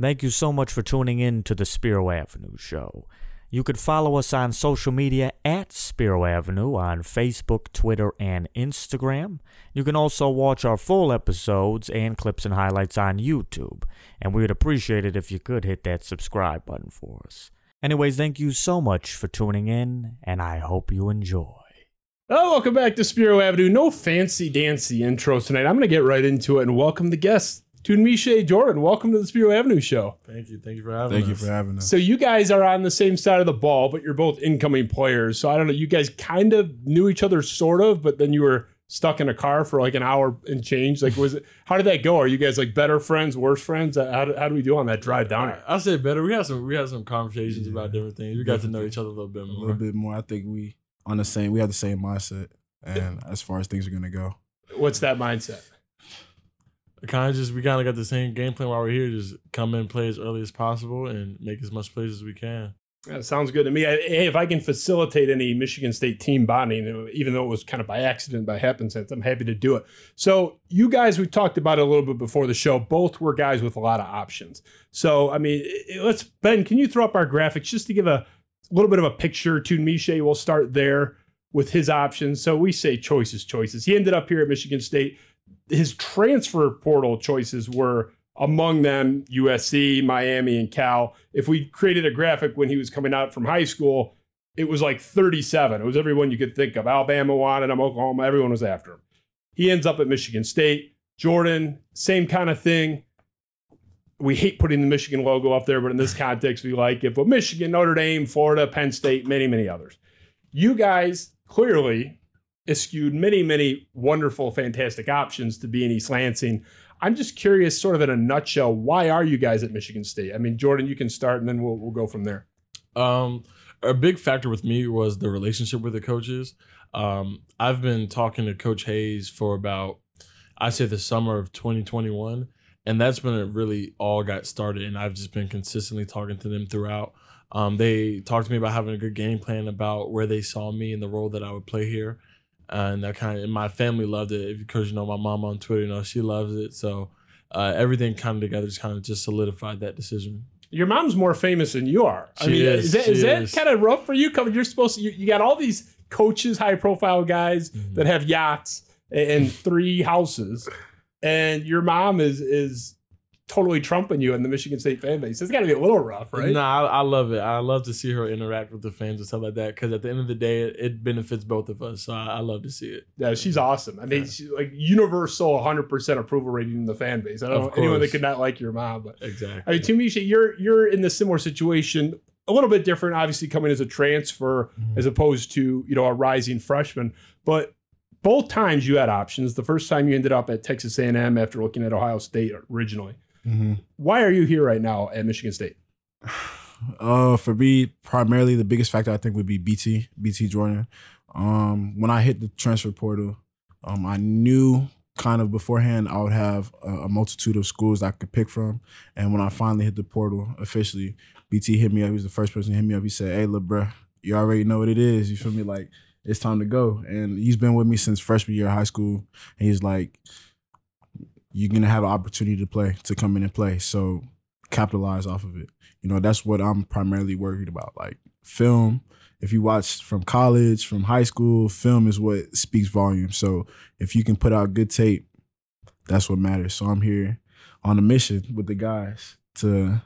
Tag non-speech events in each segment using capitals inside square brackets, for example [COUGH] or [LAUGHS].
Thank you so much for tuning in to the Spiro Avenue Show. You could follow us on social media at Spiro Avenue on Facebook, Twitter, and Instagram. You can also watch our full episodes and clips and highlights on YouTube. And we would appreciate it if you could hit that subscribe button for us. Anyways, thank you so much for tuning in, and I hope you enjoy. Oh, welcome back to Spiro Avenue. No fancy dancy intros tonight. I'm going to get right into it and welcome the guests. Tunmise Jordan, welcome to the Spiro Avenue show. Thank you. Thank you for having us. Thank us. you for having us. So you guys are on the same side of the ball, but you're both incoming players. So I don't know, you guys kind of knew each other sort of, but then you were stuck in a car for like an hour and change. Like was it how did that go? Are you guys like better friends, worse friends? Uh, How, do- how do we do on that drive down here? I, I say better. We had some we had some conversations about different things. We got to know each other a little bit more. a little bit more. I think we on the same. We have the same mindset, and as far as things are gonna go, What's that mindset? Kind of just we kind of got the same game plan while we're here. Just come in, play as early as possible, and make as much plays as we can. That sounds good to me. I, hey, if I can facilitate any Michigan State team bonding, uh, even though it was kind of by accident, by happenstance, I'm happy to do it. So, you guys, we talked about it a little bit before the show. Both were guys with a lot of options. So, I mean, let's Ben, can you throw up our graphics just to give a little bit of a picture Tunmise? We'll start there with his options. So we say choices, choices. He ended up here at Michigan State. His transfer portal choices were among them USC, Miami, and Cal. If we created a graphic when he was coming out from high school, it was like 37. It was everyone you could think of. Alabama wanted him, Oklahoma, everyone was after him. He ends up at Michigan State. Jordan, same kind of thing. We hate putting the Michigan logo up there, but in this context, we like it. But Michigan, Notre Dame, Florida, Penn State, many, many others. You guys clearly eschewed many, many wonderful, fantastic options to be in East Lansing. I'm just curious, sort of in a nutshell, why are you guys at Michigan State? I mean, Jordan, you can start, and then we'll we'll go from there. Um, a big factor with me was the relationship with the coaches. Um, I've been talking to Coach Hayes for about, I say, the summer of 2021, and that's when it really all got started. And I've just been consistently talking to them throughout. Um, they talked to me about having a good game plan about where they saw me and the role that I would play here, and that kind of. And my family loved it because you know my mom on Twitter, you know she loves it. So uh, everything kind of together just kind of just solidified that decision. Your mom's more famous than you are. I She mean, is, is, that, is that is. kind of rough for you? Coming, you're supposed to. You, you got all these coaches, high profile guys Mhm. that have yachts and, and three houses, and your mom is is totally trumping you in the Michigan State fan base. It's got to be a little rough, right? No, I, I love it. I love to see her interact with the fans and stuff like that. Because at the end of the day, it, it benefits both of us. So I, I love to see it. Yeah, she's awesome. I mean, Yeah. she's like universal 100% approval rating in the fan base. I don't know anyone that could not like your mom, but Exactly. I mean, to me, you're you're in the similar situation, a little bit different, obviously coming as a transfer Mhm. as opposed to you know a rising freshman. But both times you had options. The first time you ended up at Texas A&M after looking at Ohio State originally. Why are you here right now at Michigan State? Uh, for me, primarily the biggest factor I think would be BJ, BJ Jordan. Um, when I hit the transfer portal, um, I knew kind of beforehand I would have a, a multitude of schools I could pick from. And when I finally hit the portal officially, BJ hit me up. He was the first person to hit me up. He said, "Hey, look, bro, you already know what it is. You feel me? Like it's time to go." And he's been with me since freshman year of high school. And he's like, "You're gonna have an opportunity to play, to come in and play. So capitalize off of it." You know, that's what I'm primarily worried about. Like film. If you watch from college, from high school, film is what speaks volume. So if you can put out good tape, that's what matters. So I'm here on a mission with the guys to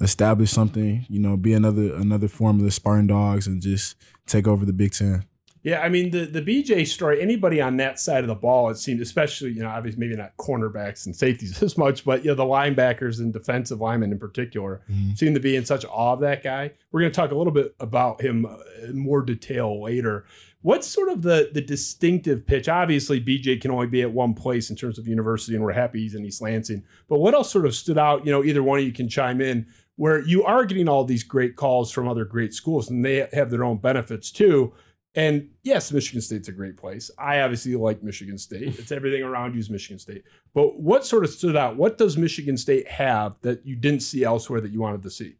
establish something, you know, be another another form of the Spartan Dogs and just take over the Big Ten. Yeah, I mean the the BJ story. Anybody on that side of the ball, it seemed, especially you know, obviously maybe not cornerbacks and safeties [LAUGHS] as much, but you know the linebackers and defensive linemen in particular seem to be in such awe of that guy. We're going to talk a little bit about him uh, in more detail later. What's sort of the the distinctive pitch? Obviously, BJ can only be at one place in terms of university, and we're happy he's in East Lansing. But what else sort of stood out? You know, either one of you can chime in. Where you are getting all these great calls from other great schools, and they have their own benefits too. And yes, Michigan State's a great place. I obviously like Michigan State. [LAUGHS] It's everything around you is Michigan State. But what sort of stood out? What does Michigan State have that you didn't see elsewhere that you wanted to see?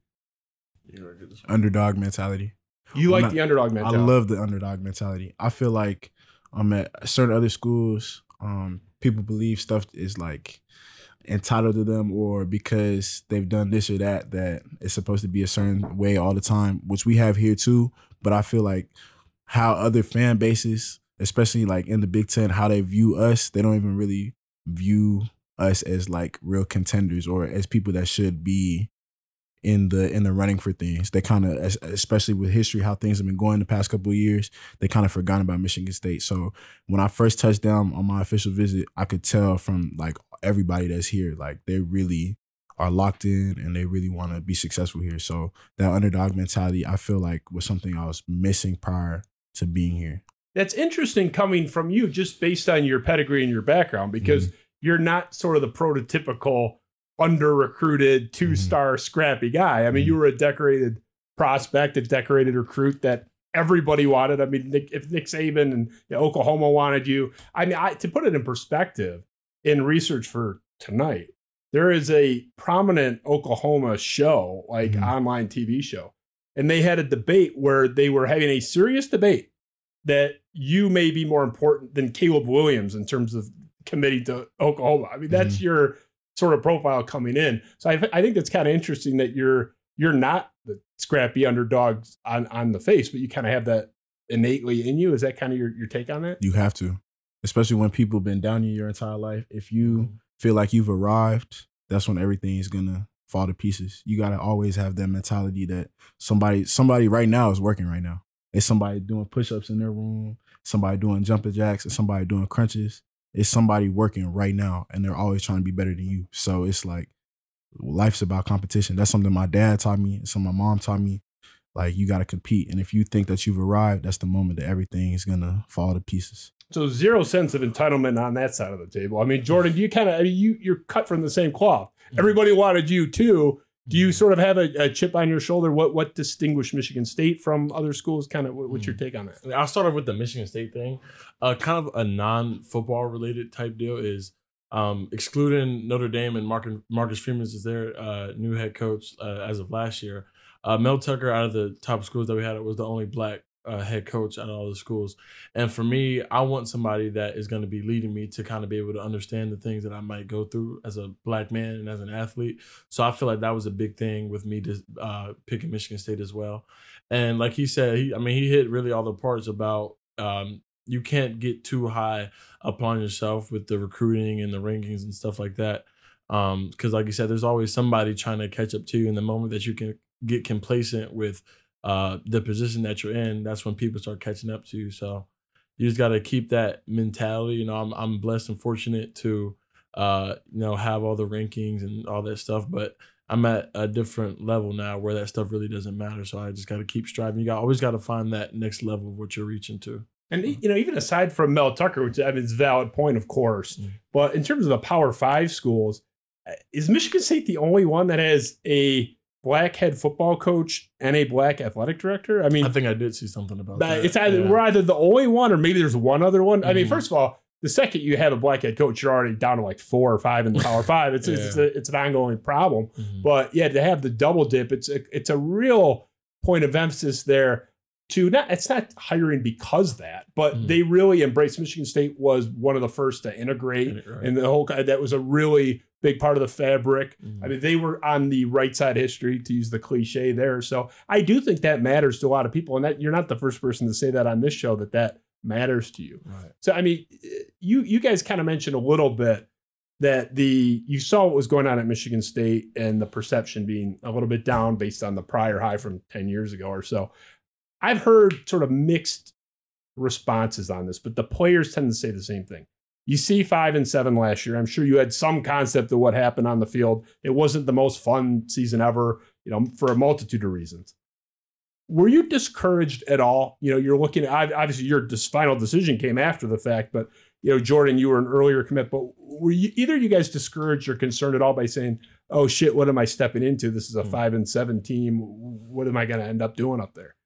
Underdog mentality. You like not- the underdog mentality. I love the underdog mentality. I feel like I'm um at certain other schools, um, people believe stuff is like entitled to them or because they've done this or that that it's supposed to be a certain way all the time, which we have here too. But I feel like how other fan bases, especially like in the Big Ten, how they view us, they don't even really view us as like real contenders or as people that should be in the in the running for things. They kind of, especially with history, how things have been going the past couple of years, they kind of forgotten about Michigan State. So when I first touched down on my official visit, I could tell from like everybody that's here, like they really are locked in and they really want to be successful here. So that underdog mentality, I feel like was something I was missing prior to being here. That's interesting coming from you, just based on your pedigree and your background, because mm-hmm. you're not sort of the prototypical under recruited two star mm-hmm. scrappy guy. I mean, mm-hmm. you were a decorated prospect, a decorated recruit that everybody wanted. I mean, Nick, if Nick Saban and you know, Oklahoma wanted you, I mean, I, to put it in perspective, in research for tonight, there is a prominent Oklahoma show, like mm-hmm. online TV show, and they had a debate where they were having a serious debate that you may be more important than Caleb Williams in terms of committing to Oklahoma. I mean, that's mm-hmm. your sort of profile coming in. So I, I think that's kind of interesting that you're you're not the scrappy underdog on on the face, but you kind of have that innately in you. Is that kind of your, your take on that? You have to, especially when people have been down you your entire life. If you mm-hmm. feel like you've arrived, that's when everything is gonna fall to pieces. You gotta always have that mentality that somebody somebody right now is working right now. It's somebody doing push-ups in their room, somebody doing jumping jacks, and somebody doing crunches it's somebody working right now and they're always trying to be better than you. So it's like life's about competition. That's something my dad taught me, and something my mom taught me. Like you got to compete, and if you think that you've arrived, that's the moment that everything is gonna fall to pieces. So zero sense of entitlement on that side of the table. I mean, Jordan, you kind of I mean, you you're cut from the same cloth. Mm-hmm. Everybody wanted you too. Do you sort of have a, a, chip on your shoulder? What what distinguished Michigan State from other schools? Kind of what's your hmm. take on that? I'll start off with the Michigan State thing. Uh, kind of a non football related type deal is um, excluding Notre Dame and Marcus, Marcus Freeman is their uh, new head coach uh, as of last year. Uh, Mel Tucker, out of the top schools that we had, was the only black uh, head coach at all the schools. And for me, I want somebody that is going to be leading me to kind of be able to understand the things that I might go through as a black man and as an athlete. So I feel like that was a big thing with me to uh, picking Michigan State as well. And like he said, he I mean he hit really all the parts about um, you can't get too high upon yourself with the recruiting and the rankings and stuff like that. Um, because like you said, there's always somebody trying to catch up to you in the moment that you can get complacent with uh, the position that you're in, that's when people start catching up to you. So you just got to keep that mentality. You know, I'm I'm blessed and fortunate to uh, you know have all the rankings and all that stuff, but I'm at a different level now where that stuff really doesn't matter. So I just got to keep striving. You got always got to find that next level of what you're reaching to. And you know, even aside from Mel Tucker, which I mean, is a valid point, of course, mm-hmm. but in terms of the Power Five schools, uh, is Michigan State the only one that has a black head football coach and a black athletic director. I mean, I think I did see something about that. It's either yeah. we're either the only one or maybe there's one other one. Mm-hmm. I mean, mm-hmm. first of all, the second you have a black head coach, you're already down to like four or five in the Power [LAUGHS] Five. It's yeah. it's, a, it's an ongoing problem. Mm-hmm. But yeah, to have the double dip, it's a, it's a real point of emphasis there. To not, it's not hiring because that, but mm-hmm. they really embraced. Michigan State was one of the first to integrate, right. and the whole that was a really big part of the fabric. Mm-hmm. I mean, they were on the right side of history to use the cliche there. So I do think that matters to a lot of people, and that you're not the first person to say that on this show that that matters to you. Right. So I mean, you you guys kind of mentioned a little bit that the you saw what was going on at Michigan State and the perception being a little bit down based on the prior high from 10 years ago or so. I've heard sort of mixed responses on this, but the players tend to say the same thing. You see five and seven last year. I'm sure you had some concept of what happened on the field. It wasn't the most fun season ever, you know, for a multitude of reasons. Were you discouraged at all? You know, you're looking at obviously your final decision came after the fact, but you know, Jordan, you were an earlier commit, but were you either you guys discouraged or concerned at all by saying, "Oh shit, what am I stepping into? This is a hmm. five and seven team. What am I going to end up doing up there?"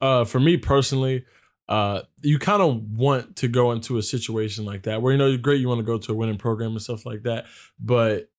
Uh, for me personally, uh, you kind of want to go into a situation like that where you know you're great, you want to go to a winning program and stuff like that, but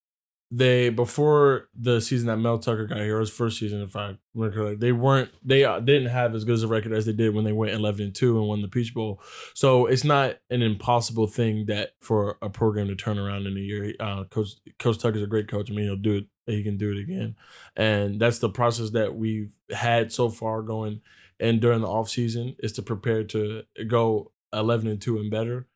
they before the season that Mel Tucker got here, was first season if I remember correctly. They weren't they uh, didn't have as good as a record as they did when they went eleven and two and won the Peach Bowl. So it's not an impossible thing that for a program to turn around in a year. Uh, coach Coach Tucker's a great coach. I mean, he'll do it. He can do it again, and that's the process that we've had so far going. And during the off season is to prepare to go eleven and two and better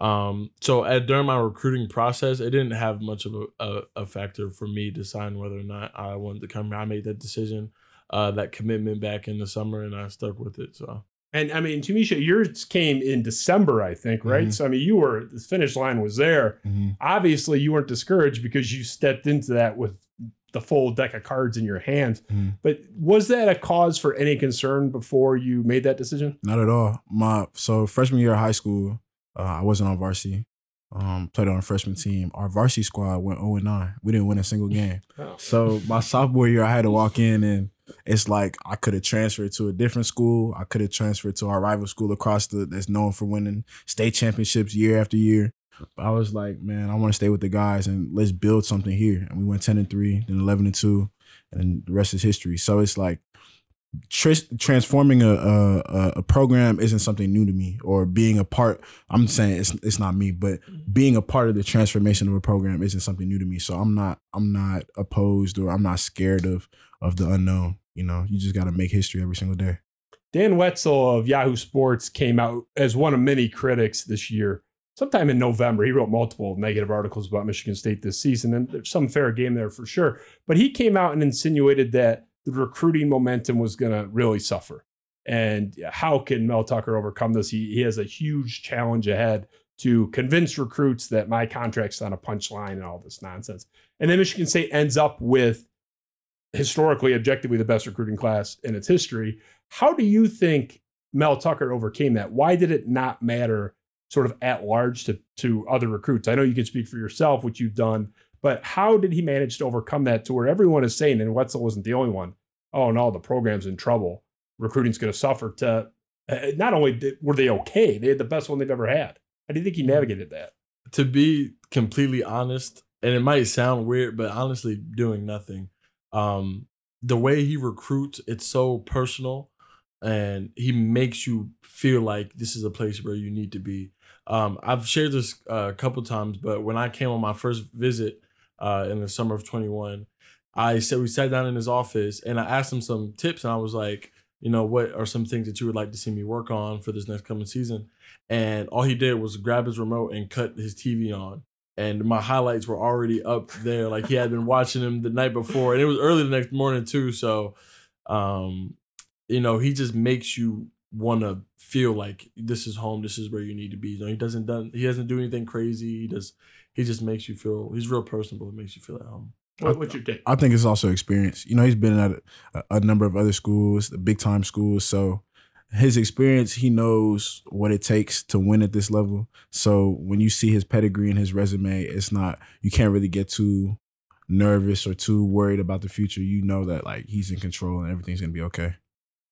um, so at during my recruiting process, it didn't have much of a, a, a, factor for me deciding whether or not I wanted to come. I made that decision, uh, that commitment back in the summer, and I stuck with it. So. And I mean, Tunmise, yours came in December, I think, right? Mm-hmm. So I mean, you were the finish line was there. Mm-hmm. Obviously, you weren't discouraged because you stepped into that with the full deck of cards in your hands. Mm-hmm. But was that a cause for any concern before you made that decision? Not at all. My so freshman year of high school, uh, I wasn't on varsity. Um, played on a freshman team. Our varsity squad went 0 9. We didn't win a single game. [LAUGHS] Oh. So my sophomore year, I had to walk in and it's like I could have transferred to a different school. I could have transferred to our rival school across the that's known for winning state championships year after year. But I was like, man, I want to stay with the guys and let's build something here. And we went 10 and 3, then 11 and 2, and the rest is history. So it's like tr- transforming a, a, a program isn't something new to me, or being a part. I'm saying it's it's not me, but mm-hmm. being a part of the transformation of a program isn't something new to me. So I'm not I'm not opposed or I'm not scared of of the unknown. You know, you just got to make history every single day. Dan Wetzel of Yahoo Sports came out as one of many critics this year. Sometime in November, he wrote multiple negative articles about Michigan State this season, and there's some fair game there for sure. But he came out and insinuated that the recruiting momentum was going to really suffer. And how can Mel Tucker overcome this? He, he has a huge challenge ahead to convince recruits that my contract's on a punchline and all this nonsense. And then Michigan State ends up with historically, objectively, the best recruiting class in its history. How do you think Mel Tucker overcame that? Why did it not matter sort of at large to, to other recruits? I know you can speak for yourself, which you've done, but how did he manage to overcome that to where everyone is saying, and Wetzel wasn't the only one, oh no, the program's in trouble. Recruiting's going to suffer. To uh, not only did, were they okay, they had the best one they've ever had. How do you think he navigated that? To be completely honest, and it might sound weird, but honestly, doing nothing. Um, the way he recruits, it's so personal, and he makes you feel like this is a place where you need to be. Um, I've shared this uh, a couple times, but when I came on my first visit, uh, in the summer of 21. I said we sat down in his office and I asked him some tips and I was like, you know, what are some things that you would like to see me work on for this next coming season? And all he did was grab his remote and cut his TV on. And my highlights were already up there. Like he had been watching them the night before. And it was early the next morning too. So um, you know, he just makes you want to feel like this is home. This is where you need to be. You know, he doesn't done he doesn't do anything crazy. He does he just makes you feel he's real personable. It makes you feel at home. What, what's your take? I think it's also experience. You know, he's been at a, a number of other schools, the big time schools. So his experience, he knows what it takes to win at this level. So when you see his pedigree and his resume, it's not you can't really get too nervous or too worried about the future. You know that like he's in control and everything's gonna be okay.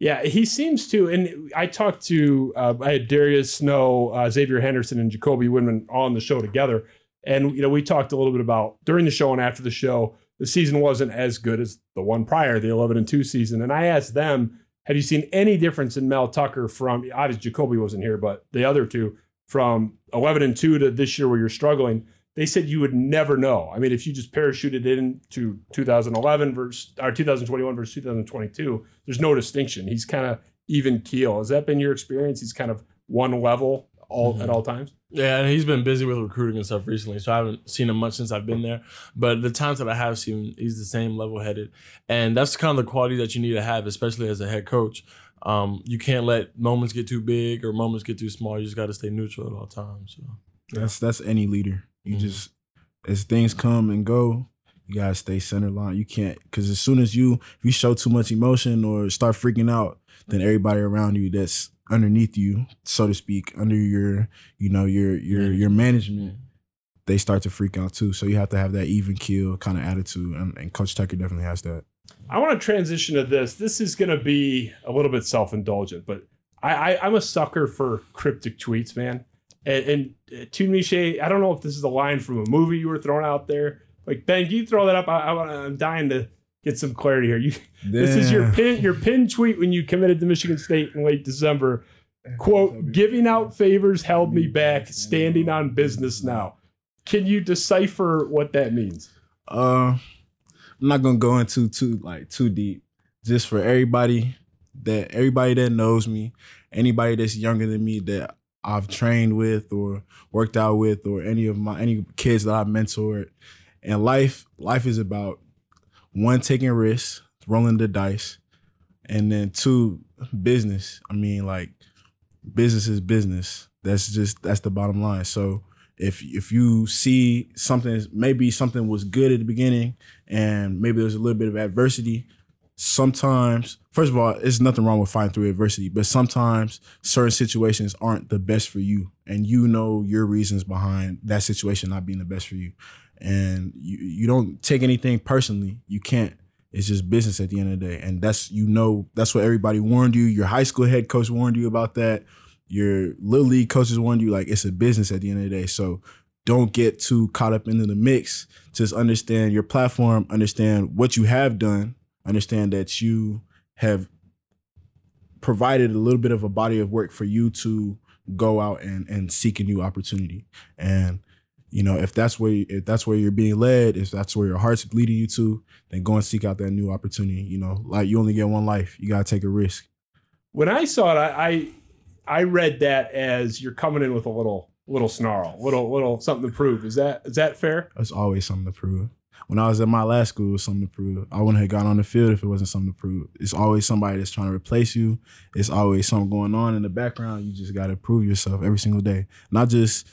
Yeah, he seems to. And I talked to uh, I had Darius Snow, uh, Xavier Henderson, and Jacoby Windmon on the show together. And you know, we talked a little bit about during the show and after the show, the season wasn't as good as the one prior, the 11 and 2 season. And I asked them, have you seen any difference in Mel Tucker from obviously Jacoby wasn't here, but the other two from 11 and 2 to this year where you're struggling? They said you would never know. I mean, if you just parachuted into 2011 versus or 2021 versus 2022, there's no distinction. He's kind of even keel. Has that been your experience? He's kind of one level all mm-hmm. at all times. Yeah, and he's been busy with recruiting and stuff recently, so I haven't seen him much since I've been there. But the times that I have seen he's the same level headed, and that's kind of the quality that you need to have, especially as a head coach. Um, you can't let moments get too big or moments get too small. You just got to stay neutral at all times. So. That's that's any leader. You mm-hmm. just as things come and go, you gotta stay center line. You can't because as soon as you if you show too much emotion or start freaking out, then everybody around you that's underneath you, so to speak, under your, you know, your your your management, they start to freak out too. So you have to have that even keel kind of attitude, and, and Coach Tucker definitely has that. I want to transition to this. This is going to be a little bit self indulgent, but I, I am a sucker for cryptic tweets, man. And, and uh, Tunmise, I don't know if this is a line from a movie you were throwing out there, Like Ben, can you throw that up? I, I, I'm dying to get some clarity here. You, this is your pin your pin tweet when you committed to Michigan State in late December. Quote: Giving out favors held me back. Standing on business now. Can you decipher what that means? Uh, I'm not gonna go into too like too deep. Just for everybody that everybody that knows me, anybody that's younger than me that I've trained with or worked out with, or any of my any kids that I've mentored. And life, life is about one taking risks, rolling the dice, and then two business. I mean, like business is business. That's just that's the bottom line. So if if you see something maybe something was good at the beginning and maybe there's a little bit of adversity sometimes first of all there's nothing wrong with fighting through adversity but sometimes certain situations aren't the best for you and you know your reasons behind that situation not being the best for you. And you, you don't take anything personally. You can't. It's just business at the end of the day and that's you know that's what everybody warned you. Your high school head coach warned you about that. Your little league coaches warned you like it's a business at the end of the day. So don't get too caught up into the mix. Just understand your platform understand what you have done understand that you have provided a little bit of a body of work for you to go out and and seek a new opportunity and you know if that's where if that's where you're being led if that's where your heart's leading you to then go and seek out that new opportunity you know like you only get one life you got to take a risk When I saw it, I, I I read that as you're coming in with a little little snarl, little little something to prove. Is that is that fair? There's always something to prove. When I was at my last school, it was something to prove. I wouldn't have gone on the field if it wasn't something to prove. It's always somebody that's trying to replace you. It's always something going on in the background. You just got to prove yourself every single day. Not just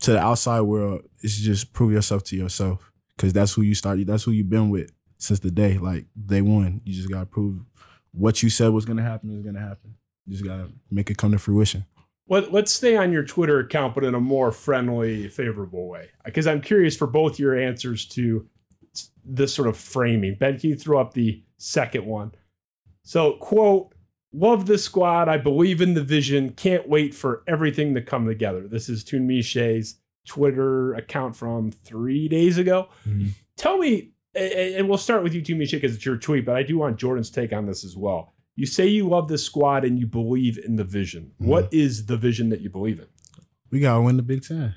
to the outside world. It's just prove yourself to yourself because that's who you start. That's who you've been with since the day, like day one. You just got to prove what you said was going to happen is going to happen. You just got to make it come to fruition. Let, let's stay on your Twitter account, but in a more friendly, favorable way. Because I'm curious for both your answers to this sort of framing. Ben, can you throw up the second one? So, quote, love the squad. I believe in the vision. Can't wait for everything to come together. This is Tunmise's Twitter account from three days ago. Mhm. Tell me, and we'll start with you, Tunmiche, because it's your tweet, but I do want Jordan's take on this as well. You say you love the squad and you believe in the vision. Mhm. What is the vision that you believe in? We gotta win the Big Ten,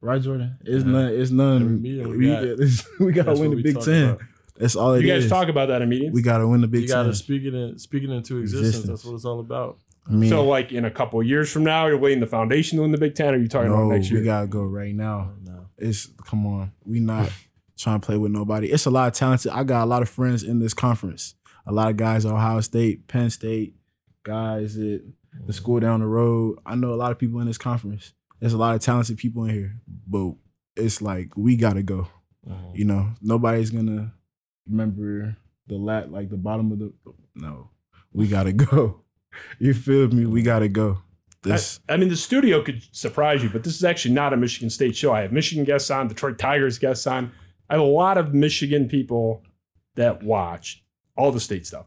right, Jordan? It's Yeah. none. It's none. We, we we, got. [LAUGHS] we gotta win the Big Ten. about. That's all it You guys is. talk about that in meetings? We gotta win the Big You got Ten. to speak it in, speak it into existence. Existence. That's what it's all about. I mean, so, like in a couple of years from now, you're laying the foundation to win the Big Ten, or are you talking no, about next year? we gotta go right now. No. It's come on. We not trying to play with nobody. It's a lot of talented. I got a lot of friends in this conference. A lot of guys at Ohio State, Penn State, guys at the school down the road. I know a lot of people in this conference. There's a lot of talented people in here, but it's like we gotta go. Mhm. You know, nobody's gonna remember the lat like the bottom of the. No, we gotta go. [LAUGHS] You feel me? We gotta go. This I, I mean, the studio could surprise you, but this is actually not a Michigan State show. I have Michigan guests on, Detroit Tigers guests on. I have a lot of Michigan people that watch all the state stuff.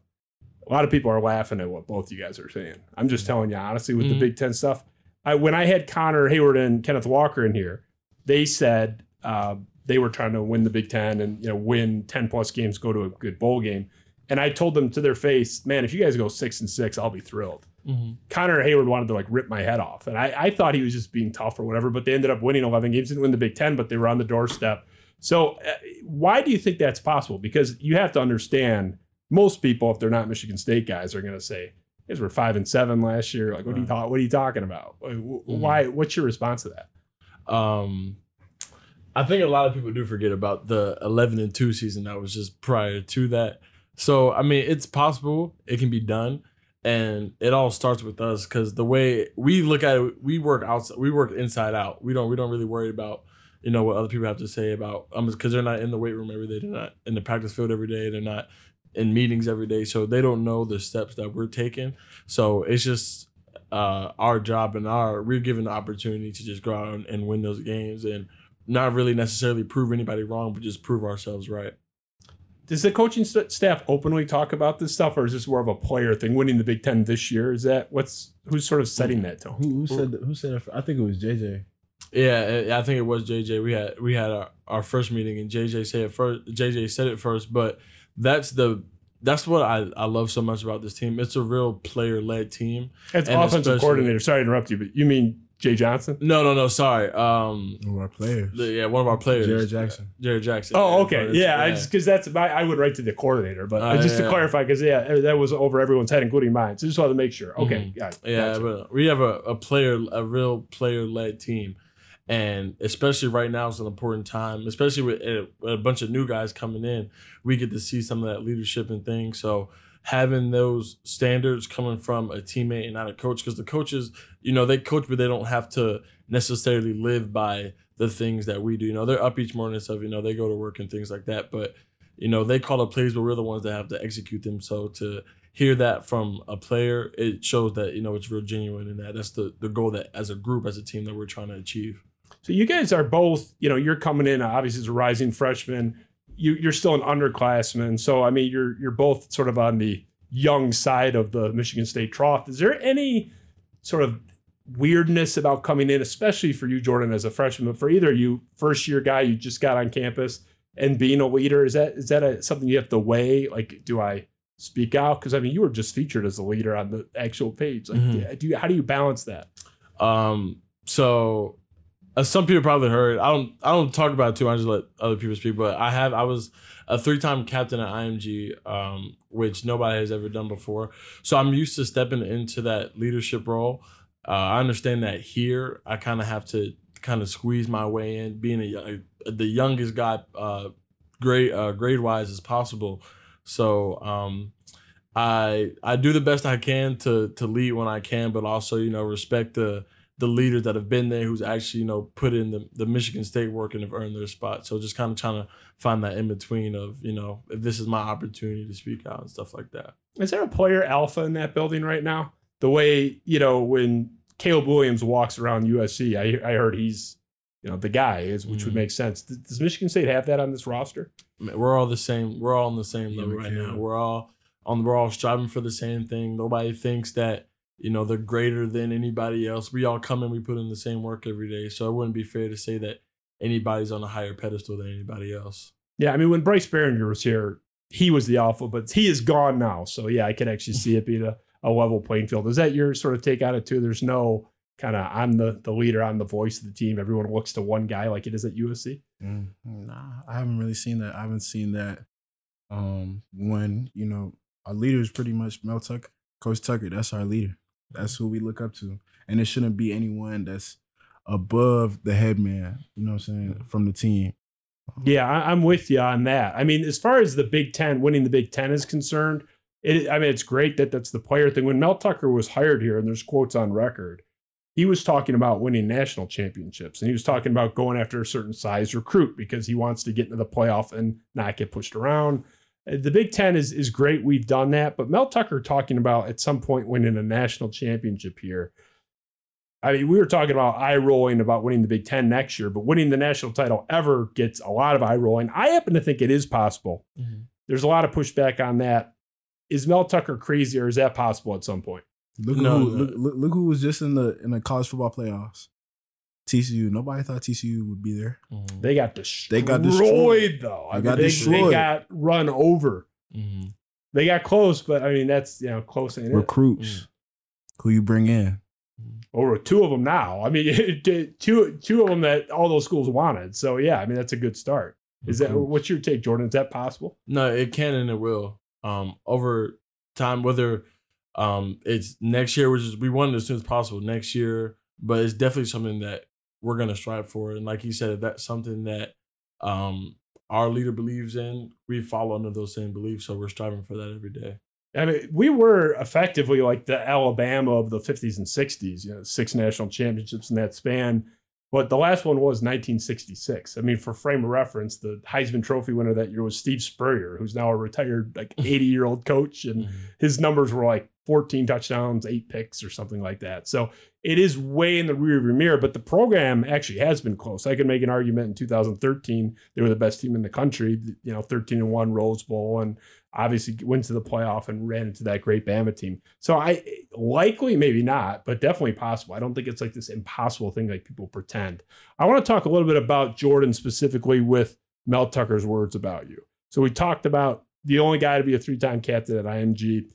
A lot of people are laughing at what both you guys are saying. I'm just telling you honestly with the Mhm. Big Ten stuff. I, when I had Connor Heyward and Kenneth Walker in here, they said uh, they were trying to win the Big Ten and you know win 10 plus games, go to a good bowl game. And I told them to their face, man, if you guys go six and six, I'll be thrilled. Mhm. Connor Heyward wanted to like rip my head off. And I, I thought he was just being tough or whatever, but they ended up winning 11 games, didn't win the Big Ten, but they were on the doorstep. So uh, why do you think that's possible? Because you have to understand most people, if they're not Michigan State guys, are going to say, "Guys were five and seven last year. Like, what are you? What are you talking about? Like, wh- Why? What's your response to that? Um, I think a lot of people do forget about the 11 and 2 season that was just prior to that. So, I mean, it's possible it can be done. And it all starts with us because the way we look at it, we work outside, we work inside out. We don't, we don't really worry about, you know, what other people have to say about, um, because they're not in the weight room every day. They're not in the practice field every day. They're not in meetings every day. So they don't know the steps that we're taking. So it's just, uh, our job and our, we're given the opportunity to just go out and, and win those games and, not really necessarily prove anybody wrong, but just prove ourselves right. Does the coaching st- staff openly talk about this stuff, or is this more of a player thing? Winning the Big Ten this year is that what's who's sort of setting that tone? who, who said who said it? I think it was JJ. Yeah, I think it was JJ. We had we had our, our first meeting and JJ said it first. JJ said it first, but that's the that's what I, I love so much about this team. It's a real player led team. It's And offensive coordinator. Sorry to interrupt you, but you mean Jay Johnson? No, no, no. Sorry. Um, One of our players. the, yeah, one of our players, Jared Jackson. Jared Jackson. Oh, okay. But- Yeah, I just because that's my I would write to the coordinator, but Uh, just to clarify, because yeah, that was over everyone's head, including mine. So just wanted to make sure. Okay, Mhm. got. Yeah, Gotcha. but we have a, a player, a real player led team. And especially right now, it's an important time, especially with a, with a bunch of new guys coming in. We get to see some of that leadership and things. So having those standards coming from a teammate and not a coach, because the coaches, you know, they coach, but they don't have to necessarily live by the things that we do. You know, they're up each morning and stuff. You know, they go to work and things like that. But you know, they call the plays, but we're the ones that have to execute them. So to hear that from a player, it shows that you know it's real genuine and that that's the the goal that as a group, as a team, that we're trying to achieve. So you guys are both, you know, you're coming in obviously as a rising freshman. You you're still an underclassman. So I mean you're you're both sort of on the young side of the Michigan State trough. Is there any sort of weirdness about coming in, especially for you, Jordan, as a freshman, but for either you, first year guy, you just got on campus and being a leader, is that is that a, something you have to weigh? Like, do I speak out? Because I mean, you were just featured as a leader on the actual page. Like, Mhm. do you how do you balance that? Um, so as some people probably heard, I don't I don't talk about it too. I just let other people speak. But I have I was a three time captain at IMG, um, which nobody has ever done before. So I'm used to stepping into that leadership role. Uh, I understand that here I kind of have to kind of squeeze my way in, being a, young- the youngest guy, uh, grade uh, grade wise as possible. So um, I I do the best I can to to lead when I can, but also you know respect the the leaders that have been there who's actually you know put in the, the Michigan State work and have earned their spot. So just kind of trying to find that in between of you know if this is my opportunity to speak out and stuff like that. Is there a player alpha in that building right now? The way you know when Caleb Williams walks around USC, I I heard he's you know the guy is, which would Mhm. make sense. Does does Michigan State have that on this roster? We're all the same. We're all on the same Yeah, level right can. now. We're all on. We're all striving for the same thing. Nobody thinks that you know they're greater than anybody else. We all come in. We put in the same work every day. So it wouldn't be fair to say that anybody's on a higher pedestal than anybody else. Yeah, I mean when Bryce Baringer was here, he was the alpha, but he is gone now. So yeah, I can actually see it being a, a level playing field. Is that your sort of take on it too? There's no kind of I'm the the leader, I'm the voice of the team. Everyone looks to one guy like it is at USC. Mm, nah, I haven't really seen that. I haven't seen that. Um, when you know our leader is pretty much Mel Tucker, Coach Tucker. That's our leader. That's who we look up to, and it shouldn't be anyone that's above the head man. You know what I'm saying from the team. Yeah, I, I'm with you on that. I mean, as far as the Big Ten winning the Big Ten is concerned, it, I mean, it's great that that's the player thing. When Mel Tucker was hired here, and there's quotes on record, he was talking about winning national championships, and he was talking about going after a certain size recruit because he wants to get into the playoff and not get pushed around. The Big Ten is is great. We've done that, but Mel Tucker talking about at some point winning a national championship here. I mean, we were talking about eye rolling about winning the Big Ten next year, but winning the national title ever gets a lot of eye rolling. I happen to think it is possible. Mm-hmm. There's a lot of pushback on that. Is Mel Tucker crazy, or is that possible at some point? Look No, who no. look, look, look who was just in the in the college football playoffs. TCU. Nobody thought TCU would be there. Mm-hmm. They got destroyed, They got destroyed. though. They I got mean, they, destroyed. they got run over. Mm-hmm. They got close, but I mean that's you know close ain't it? Recruits. Who you bring in? Or two of them now. I mean, [LAUGHS] two two of them that all those schools wanted. So yeah, I mean that's a good start. Is that what's your take, Jordan? Is that possible? No, it can and it will. Um, over time, whether um it's next year, which is we want it as soon as possible next year, but it's definitely something that we're gonna strive for. It. And like you said, that's something that um our leader believes in, we follow under those same beliefs. So we're striving for that every day. I mean, we were effectively like the Alabama of the 50s and 60s, you know, six national championships in that span. But the last one was 1966. I mean, for frame of reference, the Heisman Trophy winner that year was Steve Spurrier, who's now a retired, like [LAUGHS] 80 year old coach. And his numbers were like 14 touchdowns, eight picks, or something like that. So it is way in the rearview mirror, but the program actually has been close. I could make an argument in 2013, they were the best team in the country, you know, 13 and 1 Rose Bowl, and obviously went to the playoff and ran into that great Bama team. So I likely, maybe not, but definitely possible. I don't think it's like this impossible thing like people pretend. I want to talk a little bit about Jordan specifically with Mel Tucker's words about you. So we talked about the only guy to be a three-time captain at IMG.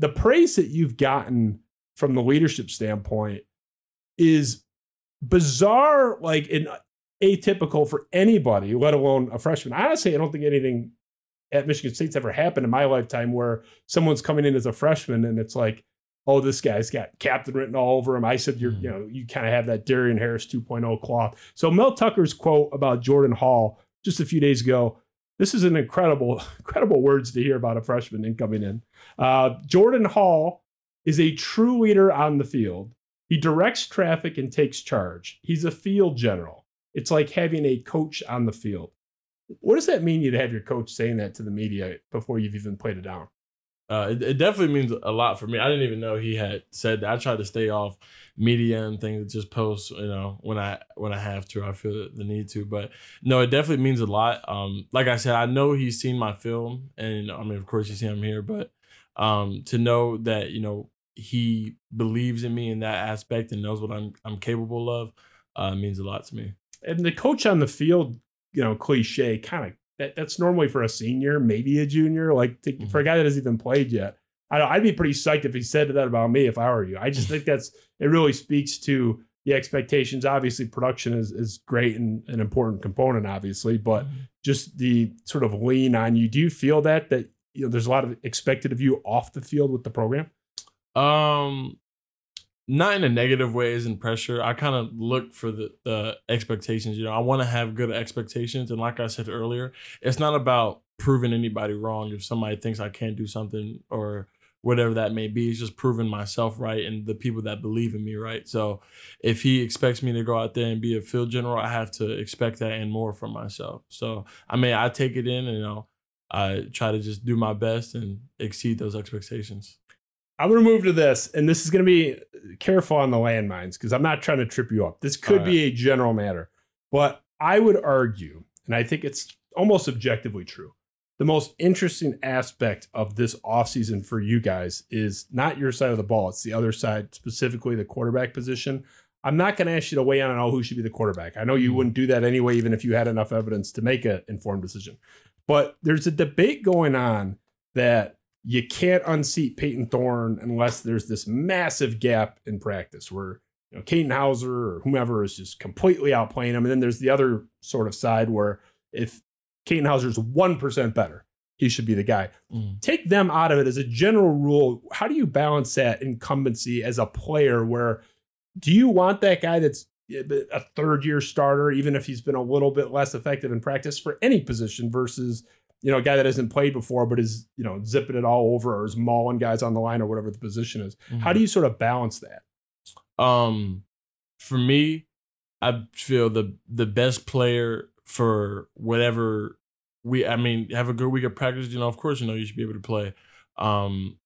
The praise that you've gotten from the leadership standpoint is bizarre, like atypical for anybody, let alone a freshman. Honestly, I don't think anything at Michigan State's ever happened in my lifetime where someone's coming in as a freshman and it's like, oh, this guy's got captain written all over him. I said, you're, you hmm. know, you kind of have that Darien Harris 2.0 cloth. So Mel Tucker's quote about Jordan Hall just a few days ago. This is an incredible, [LAUGHS] incredible words to hear about a freshman in coming in. Uh, Jordan Hall is a true leader on the field. He directs traffic and takes charge. He's a field general. It's like having a coach on the field. What does that mean you to have your coach saying that to the media before you've even played it down? Uh, it, it, definitely means a lot for me. I didn't even know he had said that. I try to stay off media and things, just post, you know, when I when I have to, I feel the need to. But no, it definitely means a lot. Um, like I said, I know he's seen my film, and I mean, of course, you see him here, but um, to know that you know he believes in me in that aspect and knows what I'm I'm capable of uh, means a lot to me. And the coach on the field you know, cliche kind of that, that's normally for a senior, maybe a junior, like to, mm-hmm. for a guy that hasn't even played yet. I, would be pretty psyched if he said that about me if I were you. I just think that's it. Really speaks to the expectations. Obviously, production is is great and an important component, obviously, but mm-hmm. just the sort of lean on you. Do you feel that that you know there's a lot of expected of you off the field with the program? Um, not in a negative way as in pressure. I kind of look for the, the expectations. You know, I want to have good expectations. And like I said earlier, it's not about proving anybody wrong. If somebody thinks I can't do something or whatever that may be, it's just proving myself right and the people that believe in me right. So if he expects me to go out there and be a field general, I have to expect that and more from myself. So I mean, I take it in and you know, I try to just do my best and exceed those expectations. I'm going to move to this, and this is going to be careful on the landmines because I'm not trying to trip you up. This could right. be a general matter, but I would argue, and I think it's almost objectively true, the most interesting aspect of this offseason for you guys is not your side of the ball, it's the other side, specifically the quarterback position. I'm not going to ask you to weigh in on who should be the quarterback. I know you mm-hmm. wouldn't do that anyway, even if you had enough evidence to make an informed decision. But there's a debate going on that you can't unseat Payton Thorne unless there's this massive gap in practice where you know Katin Houser or whomever is just completely outplaying him. And then there's the other sort of side where if Katin Houser's one percent better, he should be the guy. Mm. Take them out of it as a general rule. How do you balance that incumbency as a player? Where do you want that guy that's a third year starter, even if he's been a little bit less effective in practice for any position versus you know, a guy that hasn't played before but is, you know, zipping it all over or is mauling guys on the line or whatever the position is. Mm-hmm. How do you sort of balance that? Um, for me, I feel the the best player for whatever we, I mean, have a good week of practice. You know, of course, you know you should be able to play. Um,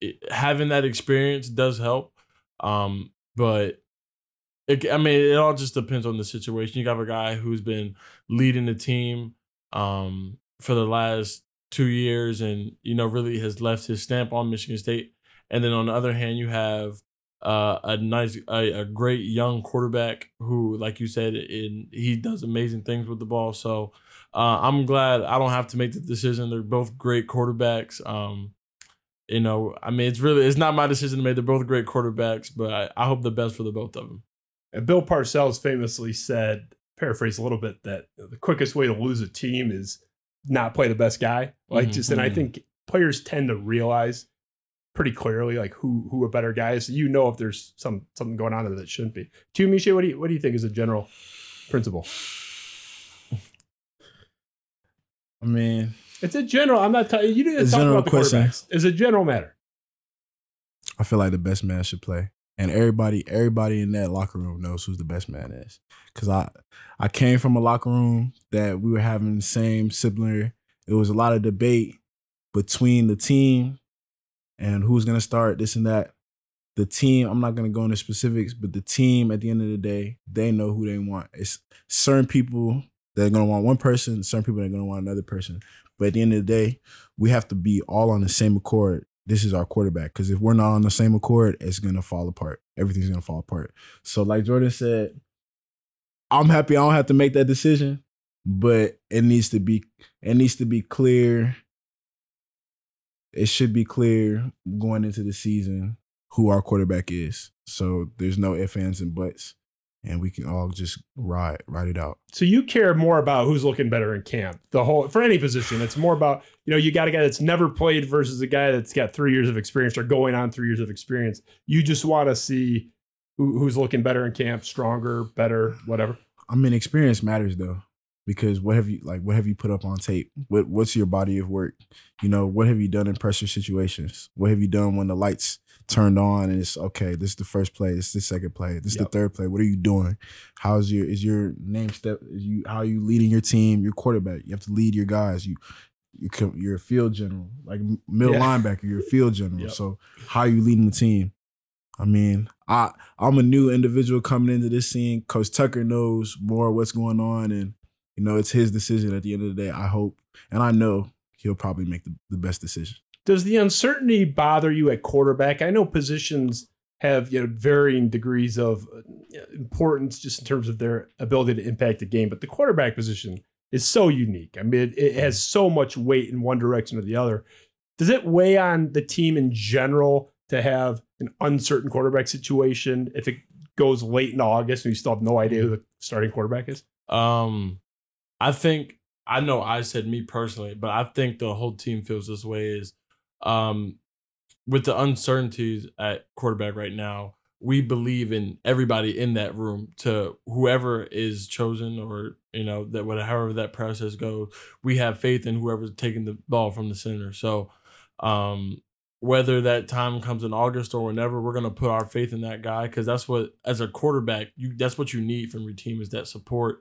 it, having that experience does help. Um, but it, I mean, it all just depends on the situation. You have a guy who's been leading the team. Um, for the last two years and, you know, really has left his stamp on Michigan State. And then on the other hand, you have uh, a nice, a, a, great young quarterback who, like you said, in, he does amazing things with the ball. So uh, I'm glad I don't have to make the decision. They're both great quarterbacks. Um, you know, I mean, it's really it's not my decision to make. They're both great quarterbacks, but I, I hope the best for the both of them. And Bill Parcells famously said, paraphrase a little bit, that the quickest way to lose a team is not play the best guy. Like mm-hmm. just, and I mm-hmm. think players tend to realize pretty clearly like who who a better guy is. You know if there's some something going on there that shouldn't be. To you, Misha, what do you what do you think is a general principle? I mean, it's a general. I'm not telling you. Didn't talk about the question. quarterbacks. It's a general matter. I feel like the best man should play, and everybody everybody in that locker room knows who the best man is because I I came from a locker room that we were having the same sibling. It was a lot of debate between the team and who's gonna start this and that. The team, I'm not gonna go into specifics, but the team at the end of the day, they know who they want. It's certain people that are gonna want one person, certain people are gonna want another person. But at the end of the day, we have to be all on the same accord this is our quarterback. Because if we're not on the same accord, it's gonna fall apart. Everything's gonna fall apart. So, like Jordan said, I'm happy I don't have to make that decision, but it needs to be it needs to be clear. It should be clear going into the season who our quarterback is. So there's no ifs, ands, and buts. And we can all just ride ride it out. So you care more about who's looking better in camp. The whole for any position, it's more about you know you got a guy that's never played versus a guy that's got three years of experience or going on three years of experience. You just want to see who, who's looking better in camp, stronger, better, whatever. I mean, experience matters though, because what have you like? What have you put up on tape? What What's your body of work? You know, what have you done in pressure situations? What have you done when the lights turned on and it's okay? This is the first play. This is the second play. This is Yep. the third play. What are you doing? How's your is your name step? Is you how are you leading your team? Your quarterback. You have to lead your guys. You you you're a field general, like middle Yeah. linebacker. You're a field general. Yep. So how are you leading the team? I mean, I I'm a new individual coming into this scene. Coach Tucker knows more what's going on, and you know it's his decision at the end of the day. I hope and I know he'll probably make the, the best decision. Does the uncertainty bother you at quarterback? I know positions have you know varying degrees of uh, importance just in terms of their ability to impact the game, but the quarterback position is so unique. I mean, it, it has so much weight in one direction or the other. Does it weigh on the team in general to have an uncertain quarterback situation if it goes late in August and you still have no idea who the starting quarterback is? Um, I think I know I said me personally, but I think the whole team feels this way. Is um, with the uncertainties at quarterback right now, we believe in everybody in that room to whoever is chosen or you know that whatever that process goes. We have faith in whoever's taking the ball from the center. So, um, whether that time comes in August or whenever, we're gonna put our faith in that guy because that's what as a quarterback you that's what you need from your team is that support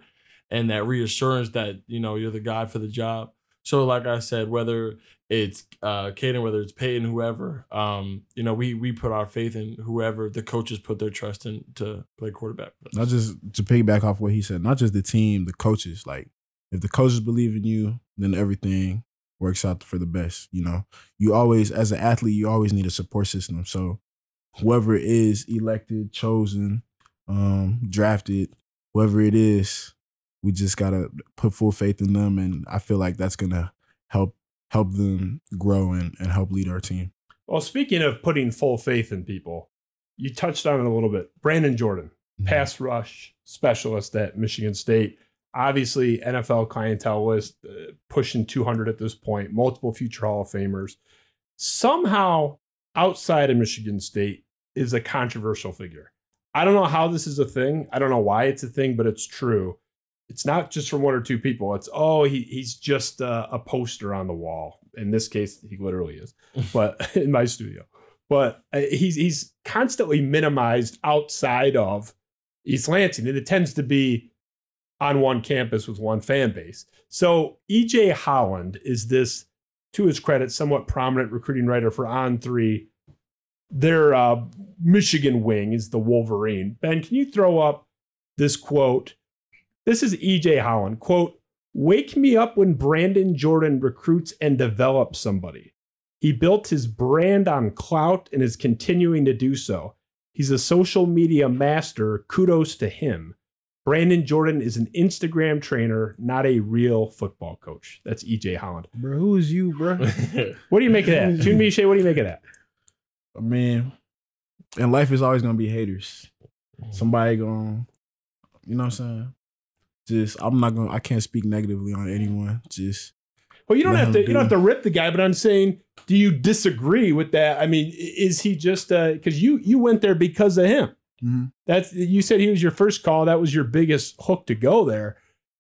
and that reassurance that you know you're the guy for the job. So, like I said, whether it's uh, Caden, whether it's Payton, whoever, um, you know, we we put our faith in whoever the coaches put their trust in to play quarterback. Not just to piggyback off what he said, not just the team, the coaches. Like if the coaches believe in you, then everything works out for the best. You know, you always, as an athlete, you always need a support system. So whoever is elected, chosen, um, drafted, whoever it is, we just gotta put full faith in them, and I feel like that's gonna help help them grow and, and help lead our team. Well, speaking of putting full faith in people, you touched on it a little bit. Brandon Jordan, pass rush specialist at Michigan State. Obviously, NFL clientele list uh, pushing 200 at this point, multiple future Hall of Famers. Somehow, outside of Michigan State, is a controversial figure. I don't know how this is a thing. I don't know why it's a thing, but it's true. It's not just from one or two people. It's, oh, he, he's just uh, a poster on the wall. In this case, he literally is, [LAUGHS] but [LAUGHS] in my studio but uh, he's he's constantly minimized outside of East Lansing, and it tends to be on one campus with one fan base. So EJ Holland is this, to his credit, somewhat prominent recruiting writer for On3. Their uh, Michigan wing is the Wolverine. Ben, can you throw up this quote? This is EJ Holland quote. Wake me up when Brandon Jordan recruits and develops somebody. He built his brand on clout and is continuing to do so. He's a social media master. Kudos to him. Brandon Jordan is an Instagram trainer, not a real football coach. That's EJ Holland. bro. Who is you, bro? [LAUGHS] What do you make of that? Tunmise, what do you make of that? I mean, in life is always gonna be haters. Somebody going, you know what I'm saying? Just I'm not gonna I can't speak negatively on anyone. Just Well, you don't have to. You don't have to rip the guy, but I'm saying, do you disagree with that? I mean, is he just because you you went there because of him? Mhm. That's you said he was your first call. That was your biggest hook to go there.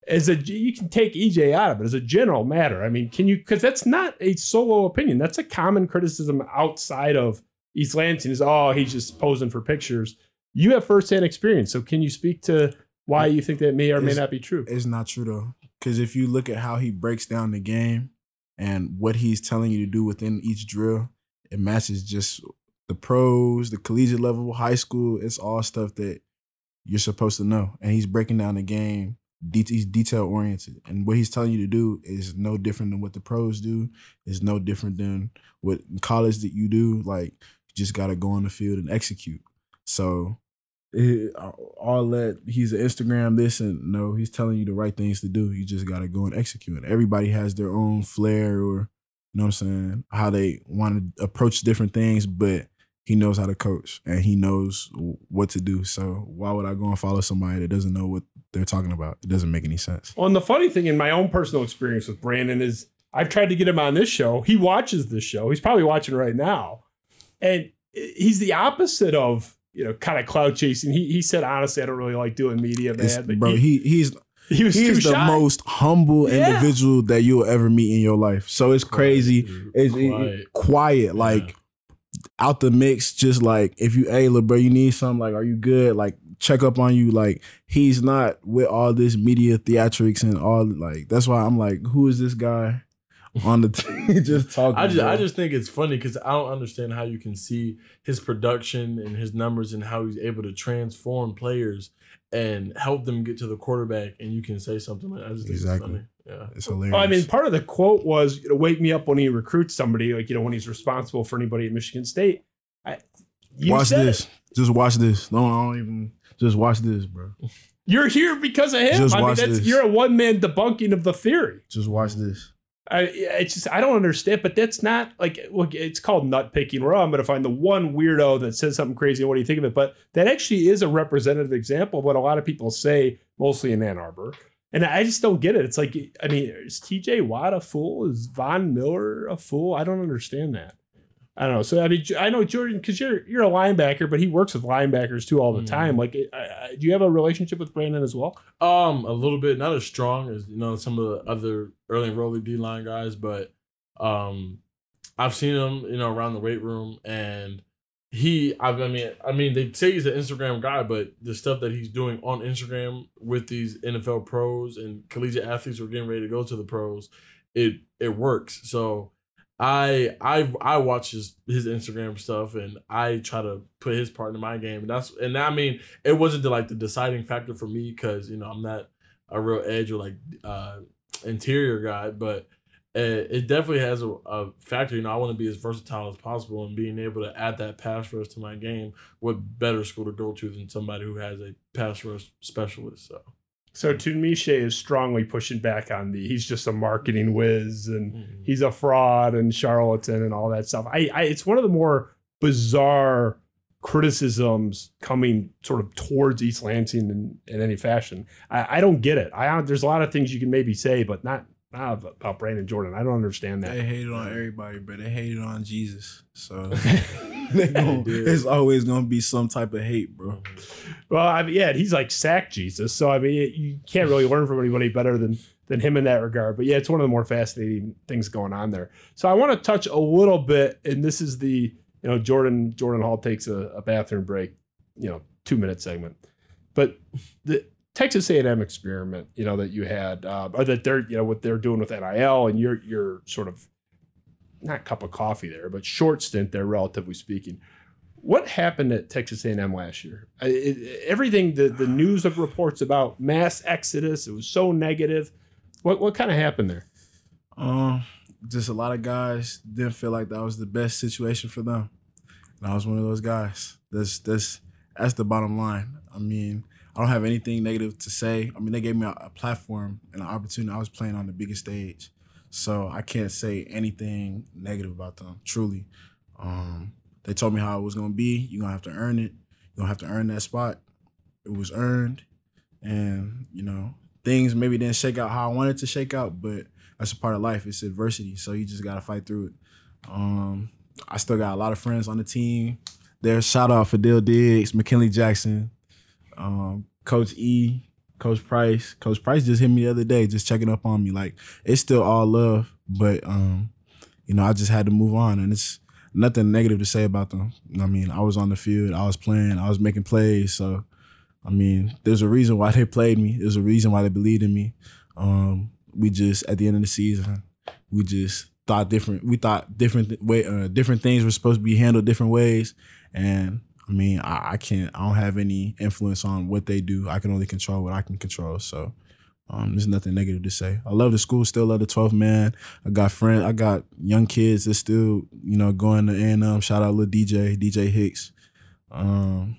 As a you can take EJ out of it as a general matter. I mean, can you? Because that's not a solo opinion. That's a common criticism outside of East Lansing. Is oh he's just posing for pictures. You have firsthand experience, so can you speak to why you think that may or may It's- not be true? it's not true though. Because if you look at how he breaks down the game and what he's telling you to do within each drill, it matches just the pros, the collegiate level, high school. It's all stuff that you're supposed to know. And he's breaking down the game Det- he's detail oriented, and what he's telling you to do is no different than what the pros do. Is no different than what college that you do. Like you just got to go on the field and execute. So all that he's an Instagram this and no, he's telling you the right things to do. You just got to go and execute. Everybody has their own flair or you know what I'm saying, how they want to approach different things, but he knows how to coach and he knows what to do. So why would I go and follow somebody that doesn't know what they're talking about? It doesn't make any sense. Well, and the funny thing in my own personal experience with Brandon is I've tried to get him on this show. He watches this show. He's probably watching right now. And eh, he's the opposite of, you know, kind of cloud chasing. He he said, honestly, I don't really like doing media, man. But bro, he, he, he's he was he's the shy. most humble Yeah. individual that you'll ever meet in your life. So it's crazy. Dude, It's quiet. it- quiet, like out the mix. Just like if you, hey, little bro, you need something. Like, are you good? Like, check up on you. Like, he's not with all this media theatrics and all. Like, that's why I'm like, who is this guy on the team [LAUGHS] just talking? I just bro? I just think it's funny because I don't understand how you can see his production and his numbers and how he's able to transform players and help them get to the quarterback and you can say something like that. I just think Exactly. it's funny. Yeah. it's hilarious. Well, I mean, part of the quote was, you know, "Wake me up when he recruits somebody." Like, you know, when he's responsible for anybody at Michigan State. I, you watch said this. it. Just watch this. No, I don't even. Just watch this, bro. You're here because of him. Just I mean, watch that's this. you're a one man debunking of the theory. Just watch this. I it's just I don't understand, but that's not like look, it's called nut picking. Where I'm going to find the one weirdo that says something crazy. What do you think of it? But that actually is a representative example of what a lot of people say, mostly in Ann Arbor. And I just don't get it. It's like I mean, is T.J. Watt a fool? Is Von Miller a fool? I don't understand that. I don't know. So I mean, I know Jordan because you're you're a linebacker, but he works with linebackers too all the Mhm. time. Like, I, I, do you have a relationship with Brandon as well? Um, a little bit, not as strong as you know some of the other early enrollee D line guys, but um, I've seen him, you know, around the weight room, and he, I mean, I mean, they say he's an Instagram guy, but the stuff that he's doing on Instagram with these NFL pros and collegiate athletes who are getting ready to go to the pros, it it works. So. I I I watch his his Instagram stuff and I try to put his part in my game. And that's and I mean it wasn't the, like the deciding factor for me because you know I'm not a real edge or like uh interior guy but it, it definitely has a, a factor. You know I want to be as versatile as possible and being able to add that pass rush to my game what better school to go to than somebody who has a pass rush specialist so So Tunmise is strongly pushing back on the he's just a marketing whiz and mm-hmm. he's a fraud and charlatan and all that stuff. I, I it's one of the more bizarre criticisms coming sort of towards East Lansing in, in any fashion. I, I don't get it. I there's a lot of things you can maybe say, but not not about Brandon Jordan. I don't understand that. They that. hated on everybody, but they hated on Jesus. So [LAUGHS] [LAUGHS] they gon- it's always gonna be some type of hate, bro. Well, I mean, yeah, he's like sack Jesus, so I mean, you can't really learn from anybody better than than him in that regard. But yeah, it's one of the more fascinating things going on there. So I want to touch a little bit, and this is the you know Jordan Jordan Hall takes a, a bathroom break, you know, two minute segment, but the Texas A&M experiment, you know, that you had, uh, or that they're you know what they're doing with NIL, and you're you're sort of not a cup of coffee there, but short stint there, relatively speaking. What happened at Texas A&M last year? I- it- everything the the news of reports about mass exodus. It was so negative. What what kind of happened there? Um, just a lot of guys didn't feel like that was the best situation for them. And I was one of those guys. That's that's that's the bottom line. I mean, I don't have anything negative to say. I mean, they gave me a, a platform and an opportunity. I was playing on the biggest stage, so I can't say anything negative about them. Truly, um, they told me how it was gonna be. You're gonna have to earn it. You're gonna have to earn that spot. It was earned, and you know things maybe didn't shake out how I wanted to shake out, but that's a part of life. It's adversity, so you just gotta fight through it. Um, I still got a lot of friends on the team. There, shout out Fadil Diggs, McKinley Jackson, um, Coach E, Coach Price. Coach Price just hit me the other day, just checking up on me. Like it's still all love, but um, you know, I just had to move on, and it's nothing negative to say about them. I mean, I was on the field, I was playing, I was making plays, so. I mean, there's a reason why they played me. There's a reason why they believed in me. Um, we just at the end of the season, we just thought different. We thought different way, uh, different things were supposed to be handled different ways. And I mean, I, I can't. I don't have any influence on what they do. I can only control what I can control. So Um, there's nothing negative to say. I love the school, still love the 12th man. I got friends, I got young kids that still, you know, going to A&M. Shout out little DJ, DJ Hicks. Um,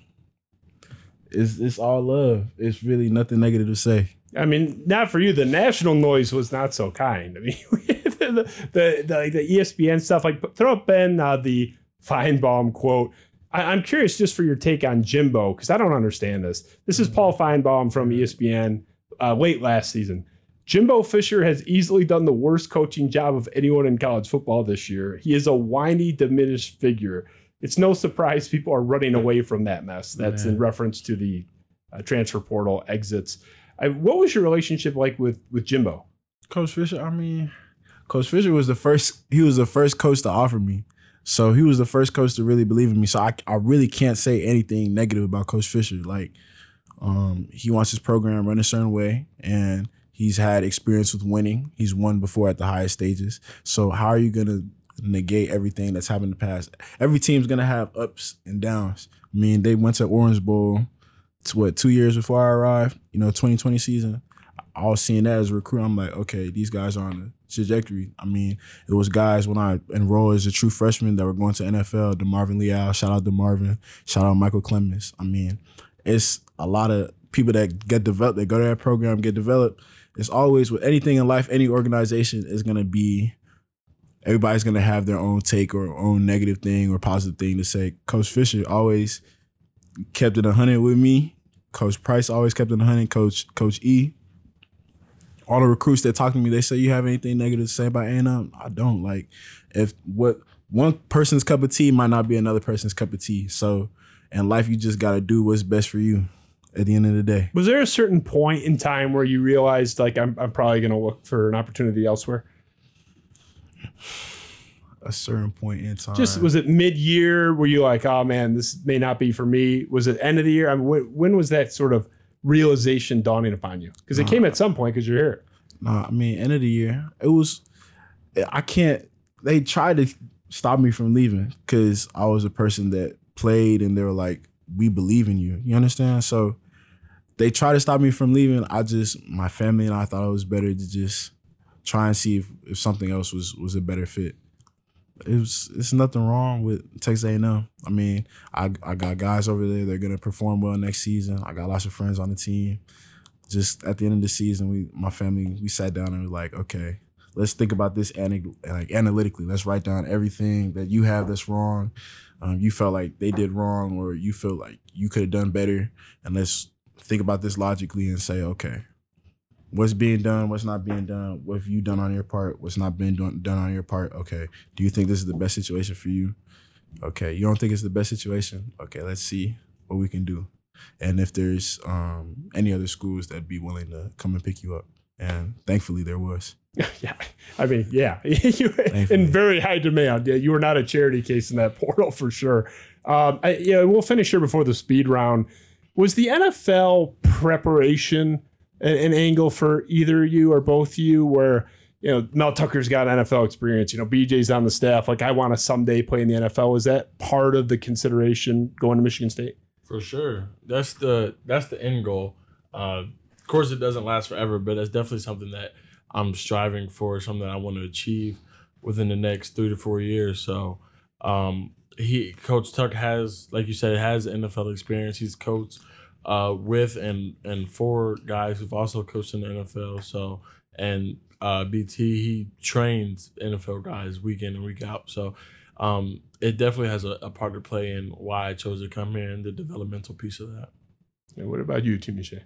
it's it's all love. It's really nothing negative to say. I mean, not for you. The national noise was not so kind. I mean, [LAUGHS] the, the, the, the ESPN stuff, like throw up Ben uh, the Finebaum quote. I, am curious just for your take on Jimbo, because I don't understand this. This is Paul Finebaum from ESPN uh, late last season. Jimbo Fisher has easily done the worst coaching job of anyone in college football this year. He is a whiny, diminished figure. It's no surprise people are running away from that mess. That's Man. in reference to the uh, transfer portal exits. I, what was your relationship like with with Jimbo? Coach Fisher. I mean, Coach Fisher was the first. He was the first coach to offer me. So he was the first coach to really believe in me. So I, I really can't say anything negative about Coach Fisher. Like, um, he wants his program run a certain way, and he's had experience with winning. He's won before at the highest stages. So how are you gonna negate everything that's happened in the past? Every team's gonna have ups and downs. I mean, they went to Orange Bowl what two years before I arrived. You know, 2020 season. I was seeing that as a recruit. I'm like, okay, these guys are on trajectory. I mean, it was guys when I enrolled as a true freshman that were going to NFL. DeMarvin Leal, shout out to Marvin, shout out Micheal Clemons. I mean, it's a lot of people that get developed, they go to that program, get developed. It's always with anything in life, any organization is gonna be everybody's gonna have their own take or own negative thing or positive thing to say. Coach Fisher always kept it hundred with me. Coach Price always kept it hundred. Coach Coach E. All the recruits that talk to me, they say you have anything negative to say about A&M? I don't. Like, if what one person's cup of tea might not be another person's cup of tea. So, in life, you just got to do what's best for you. At the end of the day, was there a certain point in time where you realized, like, I'm, I'm probably going to look for an opportunity elsewhere? a certain point in time. Just was it mid year? Were you like, oh man, this may not be for me? Was it end of the year? I mean, when, when was that sort of realization dawning upon you? Because it came at some point because you're here. No, I mean end of the year. It was. I can't. They tried to stop me from leaving because I was a person that played, and they were like, "We believe in you." You understand? So they tried to stop me from leaving. I just my family and I thought it was better to just try and see if, if something else was was a better fit it was it's nothing wrong with Texas A&M. I mean, I I got guys over there. They're gonna perform well next season. I got lots of friends on the team. Just at the end of the season, we my family we sat down and we like, okay, let's think about this like analytically. Let's write down everything that you have that's wrong. Um, you felt like they did wrong, or you feel like you could have done better, and let's think about this logically and say, okay, what's being done, what's not being done, what have you done on your part, what's not being done, done on your part. Okay, do you think this is the best situation for you? Okay, you don't think it's the best situation? Okay, let's see what we can do, and if there's um, any other schools that'd be willing to come and pick you up. And thankfully, there was. [LAUGHS] yeah, I mean, yeah, [LAUGHS] you in very high demand. Yeah, you were not a charity case in that [LAUGHS] portal for sure. Um, I, yeah, we'll finish here before the speed round. Was the NFL preparation? An, an angle for either you or both you where you know, Mel Tucker's got NFL experience. You know, BJ's on the staff. Like, I want to someday play in the NFL. Is that part of the consideration going to Michigan State? For sure. That's the that's the end goal. Uh, of course, it doesn't last forever, but that's definitely something that I'm striving for. Something I want to achieve within the next three to four years. So, um, he Coach Tuck has, like you said, has NFL experience. He's coached uh, with and and for guys who've also coached in the NFL. So and uh, BJ he trains NFL guys week in and week out. So um, it definitely has a, a, part to play in why I chose to come here and the developmental piece of that. And what about you, Tunmise?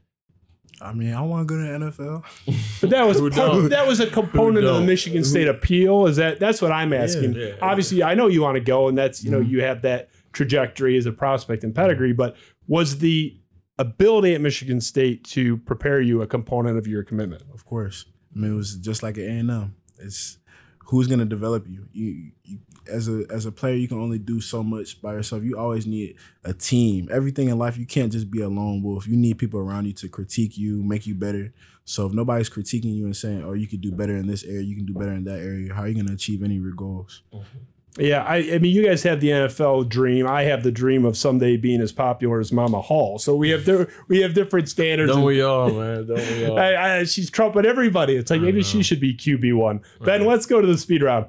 I mean, I want to go to the NFL. [LAUGHS] But that was part, that was a component of the Michigan State appeal. Is that that's what I'm asking? Yeah, yeah, Obviously, yeah. I know you want to go, and that's you know mm-hmm. you have that trajectory as a prospect and pedigree. But was the ability at Michigan State to prepare you a component of your commitment. Of course. I mean, it was just like at A&M. It's who's going to develop you. You, you. As a as a player, you can only do so much by yourself. You always need a team. Everything in life, you can't just be a lone wolf. You need people around you to critique you, make you better. So if nobody's critiquing you and saying, "Oh, you could do better in this area, you can do better in that area," how are you going to achieve any of your goals? Mm-hmm. Yeah, I, I mean, you guys have the NFL dream. I have the dream of someday being as popular as Mama Hall. So we have di- we have different standards. Don't and- we all, man? Don't we all? [LAUGHS] I, I, she's trumping everybody. It's like maybe know. she uh-huh. should be QB one. Uh-huh. Ben, Right. let's go to the speed round.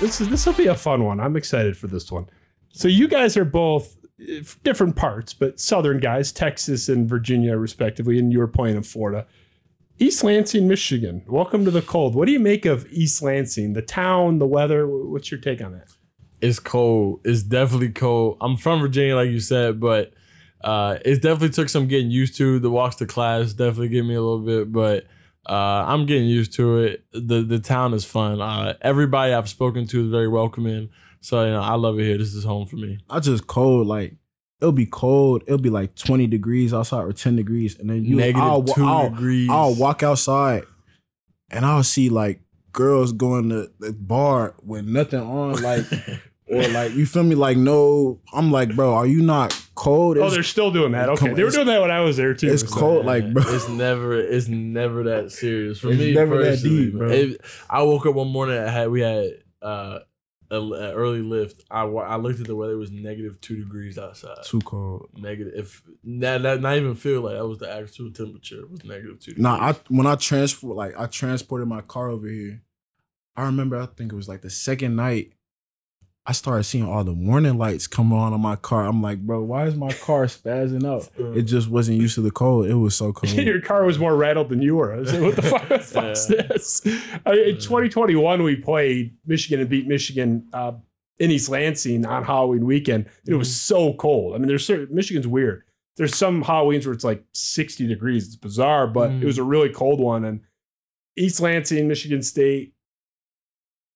This is this will be a fun one. I'm excited for this one. So you guys are both different parts, but Southern guys, Texas and Virginia, respectively, and you were playing in Florida. East Lansing, Michigan. Welcome to the cold. What do you make of East Lansing? The town, the weather. What's your take on that? It's cold. It's definitely cold. I'm from Virginia, like you said, but uh, it definitely took some getting used to. The walks to class definitely gave me a little bit, but uh, I'm getting used to it. the The town is fun. Uh, everybody I've spoken to is very welcoming. So you know, I love it here. This is home for me. I just cold. Like it'll be cold. It'll be like twenty degrees outside or ten degrees, and then you Negative I'll, 2 I'll- degrees. I'll walk outside, and I'll see like girls going to the bar with nothing on, like [LAUGHS] or like you feel me, like no. I'm like, bro, are you not cold? Oh, It's- they're still doing that. Okay, on, they were doing that when I was there too. it's so- cold. like, bro. it's never it's never that serious for It's me. never that personally, deep, bro. It- I woke up one morning. I had we had uh, a, a early lift. I I looked at the weather. It was negative two degrees outside. too cold. Negative. If that, that not even feel like that was the actual temperature. It was negative two. Nah, I when I transport like I transported my car over here. I remember I think it was like the second night. I started seeing all the warning lights come on on my car. I'm like, bro, why is my car spazzing out? [LAUGHS] It just wasn't used to the cold. It was so [LAUGHS] cold. Your car was more rattled than you were. I was like, what the fuck [LAUGHS] the fuck's Yeah. this? I mean, in 2021, we played Michigan and beat Michigan uh, in East Lansing on Halloween weekend. It was so cold. I mean, there's certain, Michigan's weird. There's some Halloweens where it's like 60 degrees. It's bizarre, but Mm. it was a really cold one. And East Lansing, Michigan State,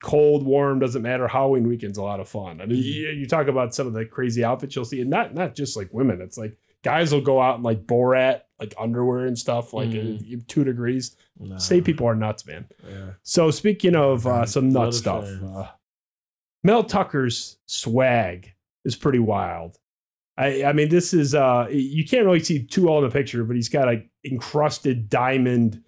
cold, warm, doesn't matter. Halloween weekend's a lot of fun. I mean, you, you talk about some of the crazy outfits you'll see, and not not just like women. It's like guys will go out in like Borat, like underwear and stuff, like Mm. uh, two degrees. Nah. State people are nuts, man. Yeah. So speaking of uh, some nut stuff, uh, Mel Tucker's swag is pretty wild. I, I mean, this is uh, you can't really see too well in the picture, but he's got a encrusted diamond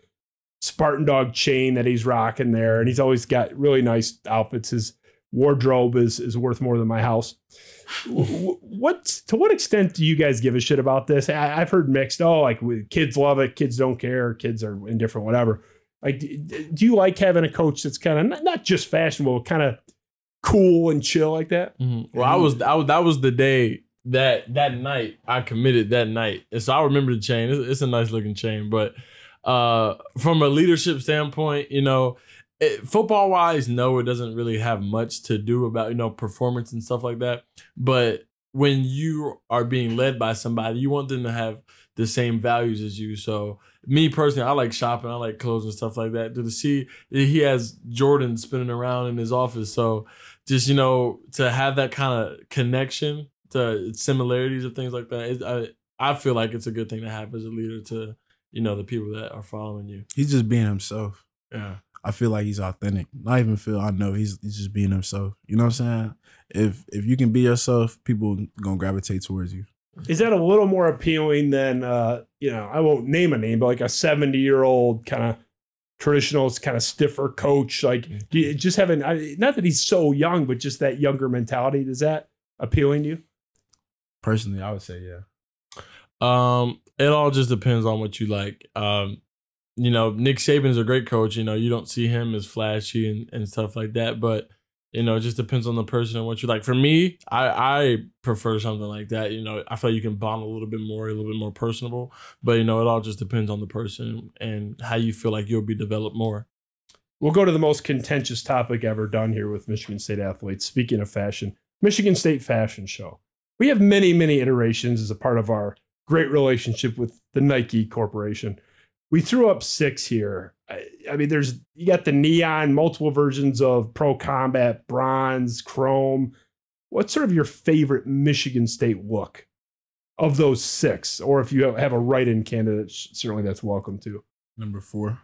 Spartan dog chain that he's rocking there, and he's always got really nice outfits. His wardrobe is is worth more than my house. W- w- what to what extent do you guys give a shit about this? I, I've heard mixed. Oh, like with- kids love it, kids don't care, kids are indifferent, whatever. Like, d- d- do you like having a coach that's kind of not, not just fashionable, kind of cool and chill like that? Mhm. Well, I was, I was that was the day that that night I committed that night, and so I remember the chain. It's, it's a nice looking chain, but uh, from a leadership standpoint, you know, it, football wise, no, it doesn't really have much to do about you know performance and stuff like that. But when you are being led by somebody, you want them to have the same values as you. So me personally, I like shopping, I like clothes and stuff like that. To see he has Jordan spinning around in his office, so just you know to have that kind of connection to similarities of things like that it, I, I feel like it's a good thing to have as a leader to you know the people that are following you He's just being himself. yeah I feel like he's authentic. Not even feel. I know he's he's just being himself. You know what I'm saying? If if you can be yourself, people gonna gravitate towards you. Is that a little more appealing than uh, you know? I won't name a name, but like a seventy-year-old kind of traditional, kind of stiffer coach. Like, just having I, not that he's so young, but just that younger mentality. Is that appealing to you? Personally, I would say yeah. Um it all just depends on what you like um you know nick saban is a great coach you know you don't see him as flashy and, and stuff like that but you know it just depends on the person and what you like for me i i prefer something like that you know i feel like you can bond a little bit more a little bit more personable but you know it all just depends on the person and how you feel like you'll be developed more We'll go to the most contentious topic ever done here with Michigan State athletes. Speaking of fashion, Michigan State Fashion Show. We have many, many iterations as a part of our great relationship with the Nike Corporation. We threw up six here. I, I mean, there's you got the neon, multiple versions of Pro Combat, bronze, chrome. What's sort of your favorite Michigan State look of those six? Or if you have a write-in candidate, certainly that's welcome too. Number four.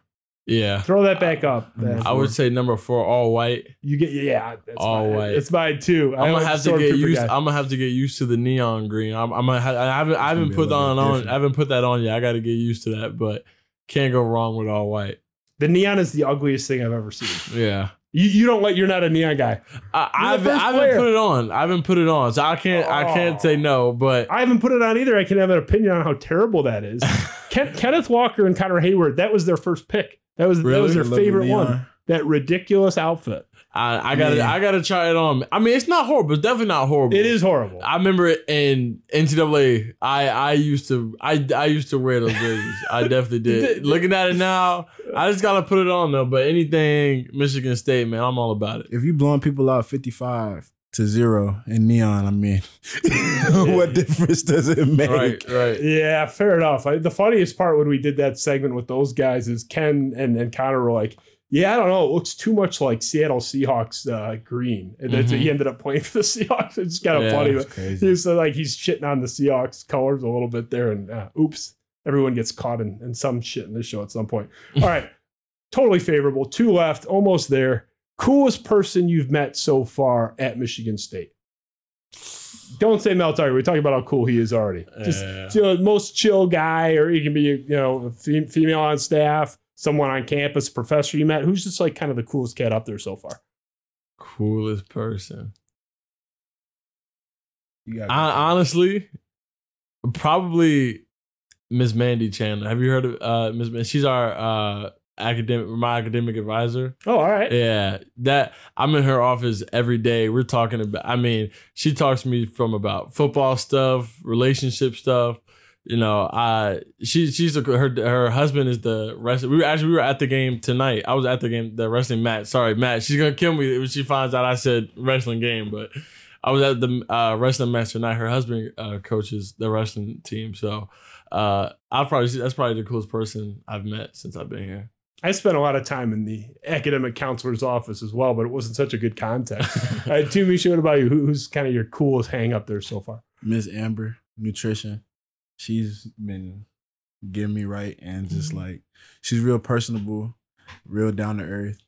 Yeah. Throw that back up. Number then. I would say number four, all white. You get yeah. That's All mine. white. It's mine too. I I'm gonna have to get used. guy. I'm gonna have to get used to the neon green. I'm, I'm gonna. Have, I haven't. I haven't. I haven't put that on. bit on. I haven't put that on yet. I got to get used to that, but can't go wrong with all white. The neon is the ugliest thing I've ever seen. Yeah. You, you don't like. You're not a neon guy. I, I've I haven't put it on. I haven't put it on, so I can't. I can't Oh. say no. But I haven't put it on either. I can have an opinion on how terrible that is. [LAUGHS] Ken, Kenneth Walker and Connor Heyward. That was their first pick. That was that was their favorite neon. one. That ridiculous outfit. I, I gotta. Yeah. I gotta try it on. I mean, it's not horrible. It's definitely not horrible. It is horrible. I remember it in NCAA. I I used to I I used to wear those jerseys. I definitely [LAUGHS] did. Looking at it now, I just gotta put it on though. But anything Michigan State, man, I'm all about it. If you blowing people out 55 to zero in neon, I mean, [LAUGHS] what difference does it make? Right, right. Yeah, fair enough. I, the funniest part when we did that segment with those guys is Ken and, and Connor were like, yeah, I don't know. It looks too much like Seattle Seahawks uh, green. And that's Mhm. he ended up playing [LAUGHS] for the Seahawks. It's kind of Yeah, funny. But he's uh, like, he's shitting on the Seahawks colors a little bit there. And uh, oops, everyone gets caught in, in some shit in this show at some point. All right. [LAUGHS] totally favorable. Two left, almost there. Coolest person you've met so far at Michigan State? Don't say Mel Tucker. We're talking about how cool he is already. Just Yeah. you know, most chill guy, or he can be you know a fe- female on staff, someone on campus, professor you met. Who's just like kind of the coolest cat up there so far? Coolest person. You got I, honestly, probably Miss Mandy Chandler. Have you heard of uh, Miss? Man- She's our uh, academic, my academic advisor. Oh, all right. Yeah, that I'm in her office every day. We're talking about. I mean, she talks to me from about football stuff, relationship stuff. You know, I she she's a, her her husband is the wrestling. We were actually we were at the game tonight. I was at the game, the wrestling match. Sorry, Matt. She's gonna kill me when she finds out I said wrestling game, but I was at the uh, wrestling match tonight. Her husband uh, coaches the wrestling team, so uh, I'll probably that's probably the coolest person I've met since I've been here. I spent a lot of time in the academic counselor's office as well, but it wasn't such a good context. [LAUGHS] all right, Toomey, what about you? Who, who's kind of your coolest hang up there so far? Miss Amber Nutrition. She's been getting me right and just Mm-hmm. like she's real personable, real down to earth,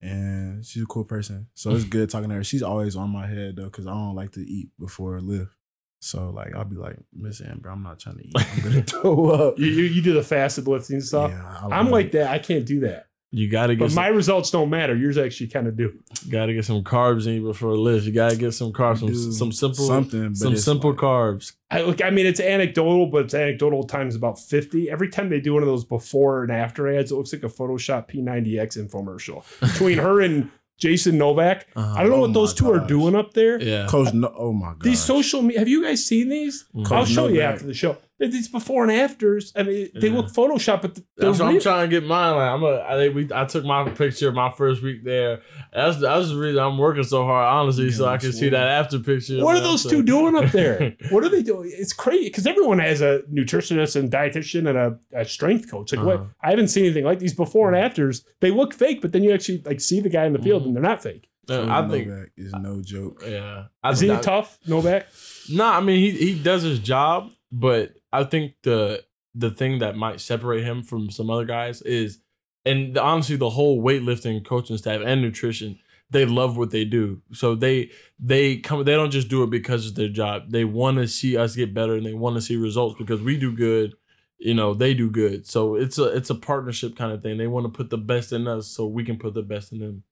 and she's a cool person. So it's [LAUGHS] good talking to her. She's always on my head though, because I don't like to eat before I live. So like I'll be like, Miss Amber, I'm not trying to eat. I'm gonna [LAUGHS] throw up. You, you, you do the fasted lifting stuff. Yeah, I'm love like it. that. I can't do that. You gotta get But some, my results don't matter. Yours actually kind of do. gotta get some carbs in before a lift. You gotta get some carbs, some some simple something, some simple like- carbs. I look. I mean, it's anecdotal, but it's anecdotal times about fifty. Every time they do one of those before and after ads, it looks like a Photoshop P90X infomercial between her and Jason Novak. Uh-huh. I don't know Oh what those my two are doing up there. Yeah. Coach, no, oh my god. These social media. Have you guys seen these? Mhm. I'll Coach show you after the show. These before and afters. I mean, they Yeah. look Photoshop, but they're That's what I'm trying to get mine. Like I'm a, I think we, I took my picture my first week there. That's that's the reason I'm working so hard, honestly, so I can that's see that after picture. What are those So- two doing up there? [LAUGHS] what are they doing? It's crazy because everyone has a nutritionist and dietitian and a, a strength coach. Like, what? Uh-huh. I haven't seen anything like these before and afters. They look fake, but then you actually like see the guy in the field Mhm. and they're not fake. Coach I think, Novak is no joke. yeah. I, Is he I- tough? Novak? No, I mean he he does his job, but I think the the thing that might separate him from some other guys is, and the, honestly, the whole weightlifting coaching staff and nutrition, they love what they do. So they they come they don't just do it because it's their job. They want to see us get better and they want to see results because we do good. You know they do good, so it's a it's a partnership kind of thing. They want to put the best in us, so we can put the best in them.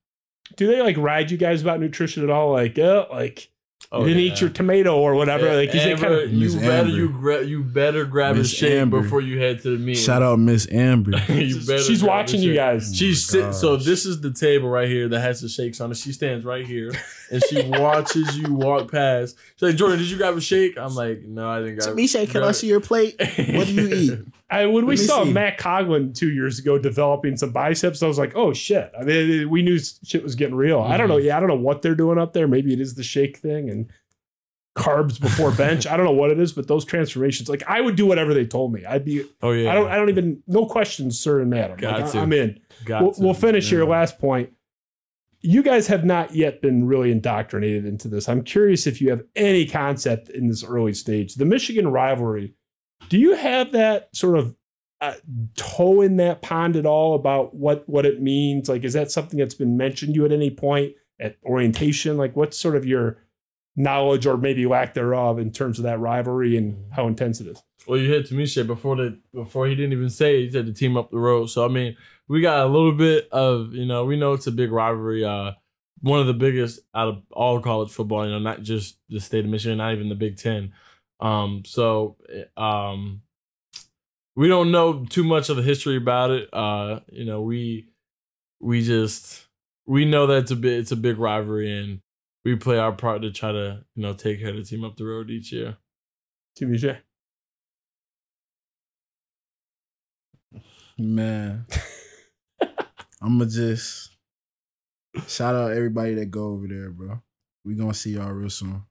Do they like ride you guys about nutrition at all? Like, uh, like Oh, you didn't yeah. eat your tomato or whatever. Yeah, like, Amber, kind of you Miss better Amber. you gra- you better grab Miss a shake Amber. before you head to the meeting. Shout out Miss Amber. [LAUGHS] [LAUGHS] You better she's watching you guys. Oh she's Oh my sit- so this is the table right here that has the shakes on it. She stands right here and she [LAUGHS] watches you walk past. She's like, Jordan, did you grab a shake? I'm like, no, I didn't grab. So Misha, can I grab see your plate? What do you eat? I, when we Let me saw see. Matt Coughlin two years ago developing some biceps, I was like, oh shit. I mean, we knew shit was getting real. I don't know. Mhm. Yeah, I don't know what they're doing up there. Maybe it is the shake thing and carbs before bench. I don't know what it is, but those transformations, like I would do whatever they told me. I'd be, oh yeah, I don't, I don't even, no questions, sir and madam. Got Like, to. I'm in. Got We'll, to. we'll finish here. Yeah. Last point. You guys have not yet been really indoctrinated into this. I'm curious if you have any concept in this early stage. The Michigan rivalry, do you have that sort of uh, toe in that pond at all about what what it means? Like, is that something that's been mentioned to you at any point at orientation? Like, what's sort of your knowledge or maybe lack thereof in terms of that rivalry and how intense it is? Well, you hit Tunmise before the before he didn't even say he said the team up the road. So I mean, we got a little bit of you know we know it's a big rivalry. Uh, one of the biggest out of all college football. You know, not just the state of Michigan, not even the Big Ten. Um, so um, we don't know too much of the history about it. Uh, you know, we we just we know that it's a bit it's a big rivalry, and we play our part to try to you know take care of the team up the road each year. Tunmise. Man, [LAUGHS] I'ma just shout out everybody that go over there, bro. We gonna see y'all real soon.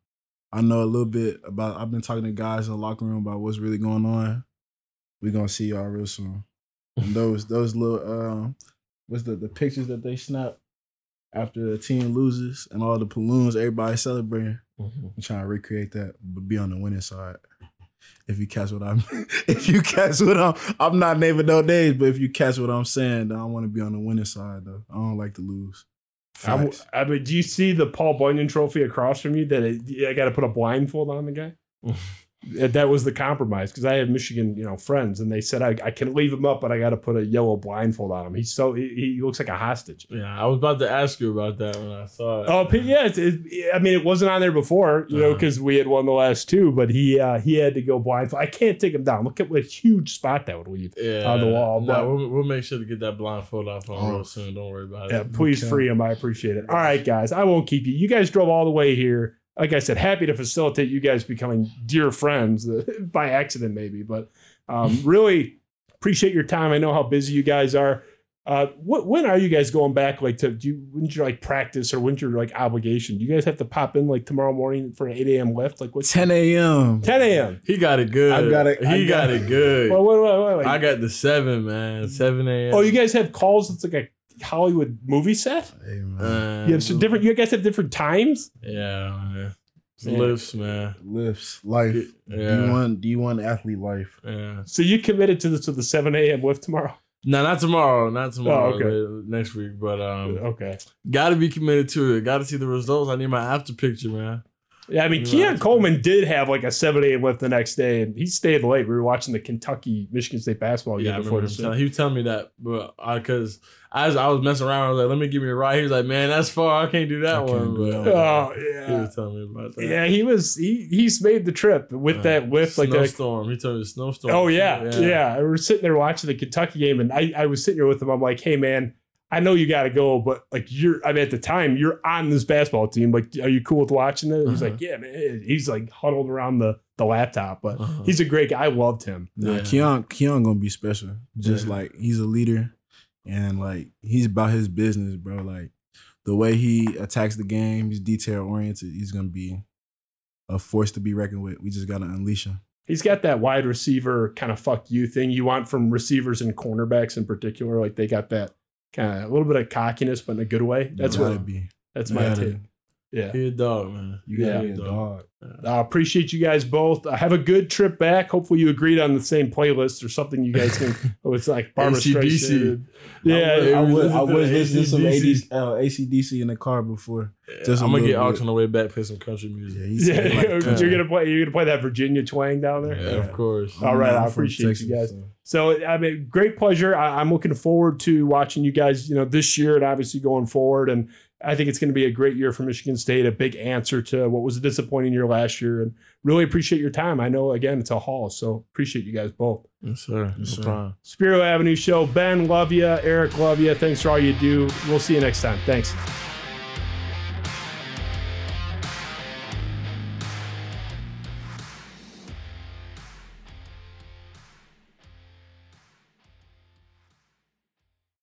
I know a little bit about. I've been talking to guys in the locker room about what's really going on. We're gonna see y'all real soon. And [LAUGHS] those those little um, what's the the pictures that they snap after the team loses and all the balloons, everybody celebrating. I'm trying to recreate that, but be on the winning side. If you catch what I'm, [LAUGHS] if you catch what I'm, I'm not naming no names, but if you catch what I'm saying, I want to be on the winning side though. I don't like to lose. I, I mean, do you see the Paul Bunyan trophy across from you that it, I got to put a blindfold on the guy? [LAUGHS] That- that was the compromise because I have Michigan, you know, friends, and they said I, I can leave him up, but I got to put a yellow blindfold on him. He's so he, he looks like a hostage. Yeah, I was about to ask you about that when I saw it. Oh, but yeah, it's, it, I mean, it wasn't on there before, you know, Uh-huh. because we had won the last two, but he uh, he had to go blindfold. I can't take him down. Look at what a huge spot that would leave. yeah, on the wall, No, but- we'll, we'll make sure to get that blindfold off on Oh. real soon. Don't worry about Yeah, it. please Okay. free him. I appreciate it. All right, guys, I won't keep you. You guys drove all the way here. Like I said, happy to facilitate you guys becoming dear friends uh, [LAUGHS] by accident, maybe. But um, [LAUGHS] really appreciate your time. I know how busy you guys are. Uh, what, when are you guys going back? Like to do you when's your like practice or when's your like obligation? Do you guys have to pop in like tomorrow morning for an eight a.m. lift? Like what's 10 a.m. 10 a.m. He got it good. I got it- He got, got it good. Well, wait, wait, wait, wait. I got the seven, man. Seven a.m. oh, you guys have calls. It's like a Hollywood movie set. Hey. Uh, You have some different. You guys have different times. Yeah, man. Man. lifts, man. Lifts, life. Yeah. D1, D1 athlete life. Yeah. So you committed to the to the seven a.m. lift tomorrow. No, not tomorrow. Not tomorrow. Oh, okay. Next week, but um, Okay. got to be committed to it. Got to see the results. I need my after picture, man. Yeah, I mean, Yeah, Keon that's Coleman did have like a 7 a.m. lift the next day, and he stayed late. We were watching the Kentucky Michigan State basketball yeah, game I before remember the him he was telling me that, but because as I was messing around, I was like, "Let me give me a ride." He was like, "Man, that's far. I can't do that I one." can't do But that Oh he was telling me about that. yeah. He was he he's made the trip with Uh, that lift like a snowstorm. He told me the snowstorm. Oh yeah, yeah, We were sitting there watching the Kentucky game, and I I was sitting there with him. I'm like, hey man. I know you got to go, but like you're, I mean, at the time you're on this basketball team. Like, are you cool with watching it? He's Uh-huh. like, yeah, man. He's like huddled around the the laptop, but Uh-huh. he's a great guy. I loved him. Nah, Yeah. Keon, Keon gonna be special. Just Yeah. like he's a leader, and like he's about his business, bro. Like the way he attacks the game, he's detail oriented. He's gonna be a force to be reckoned with. We just gotta unleash him. He's got that wide receiver kind of fuck you thing you want from receivers and cornerbacks in particular. Like they got that kind of a little bit of cockiness, but in a good way. That's what gotta be. that's you my gotta- take. Yeah. He a dog, man. You gotta Yeah. be a dog. I appreciate you guys both. Uh, have a good trip back. Hopefully you agreed on the same playlist or something you guys can. [LAUGHS] oh, it's like Barbara AC/DC. Streisand. Yeah. I would- was, I was listening to some AD, AC/DC. uh, ACDC in the car before. Just a I'm gonna get little Aux bit. on the way back. Play some country music. Yeah, he Yeah, said like, [LAUGHS] you're gonna play. You're gonna play that Virginia twang down there. Yeah, of course. All right, I I'm from appreciate you guys. so- So I mean, great pleasure. I, I'm looking forward to watching you guys. You know, this year and obviously going forward. And I think it's going to be a great year for Michigan State. A big answer to what was a disappointing year last year. And really appreciate your time. I know again it's a haul, so appreciate you guys both. Yes, sir. Yes, no sir. Spiro Avenue Show. Ben, love you. Eric, love you. Thanks for all you do. We'll see you next time. Thanks.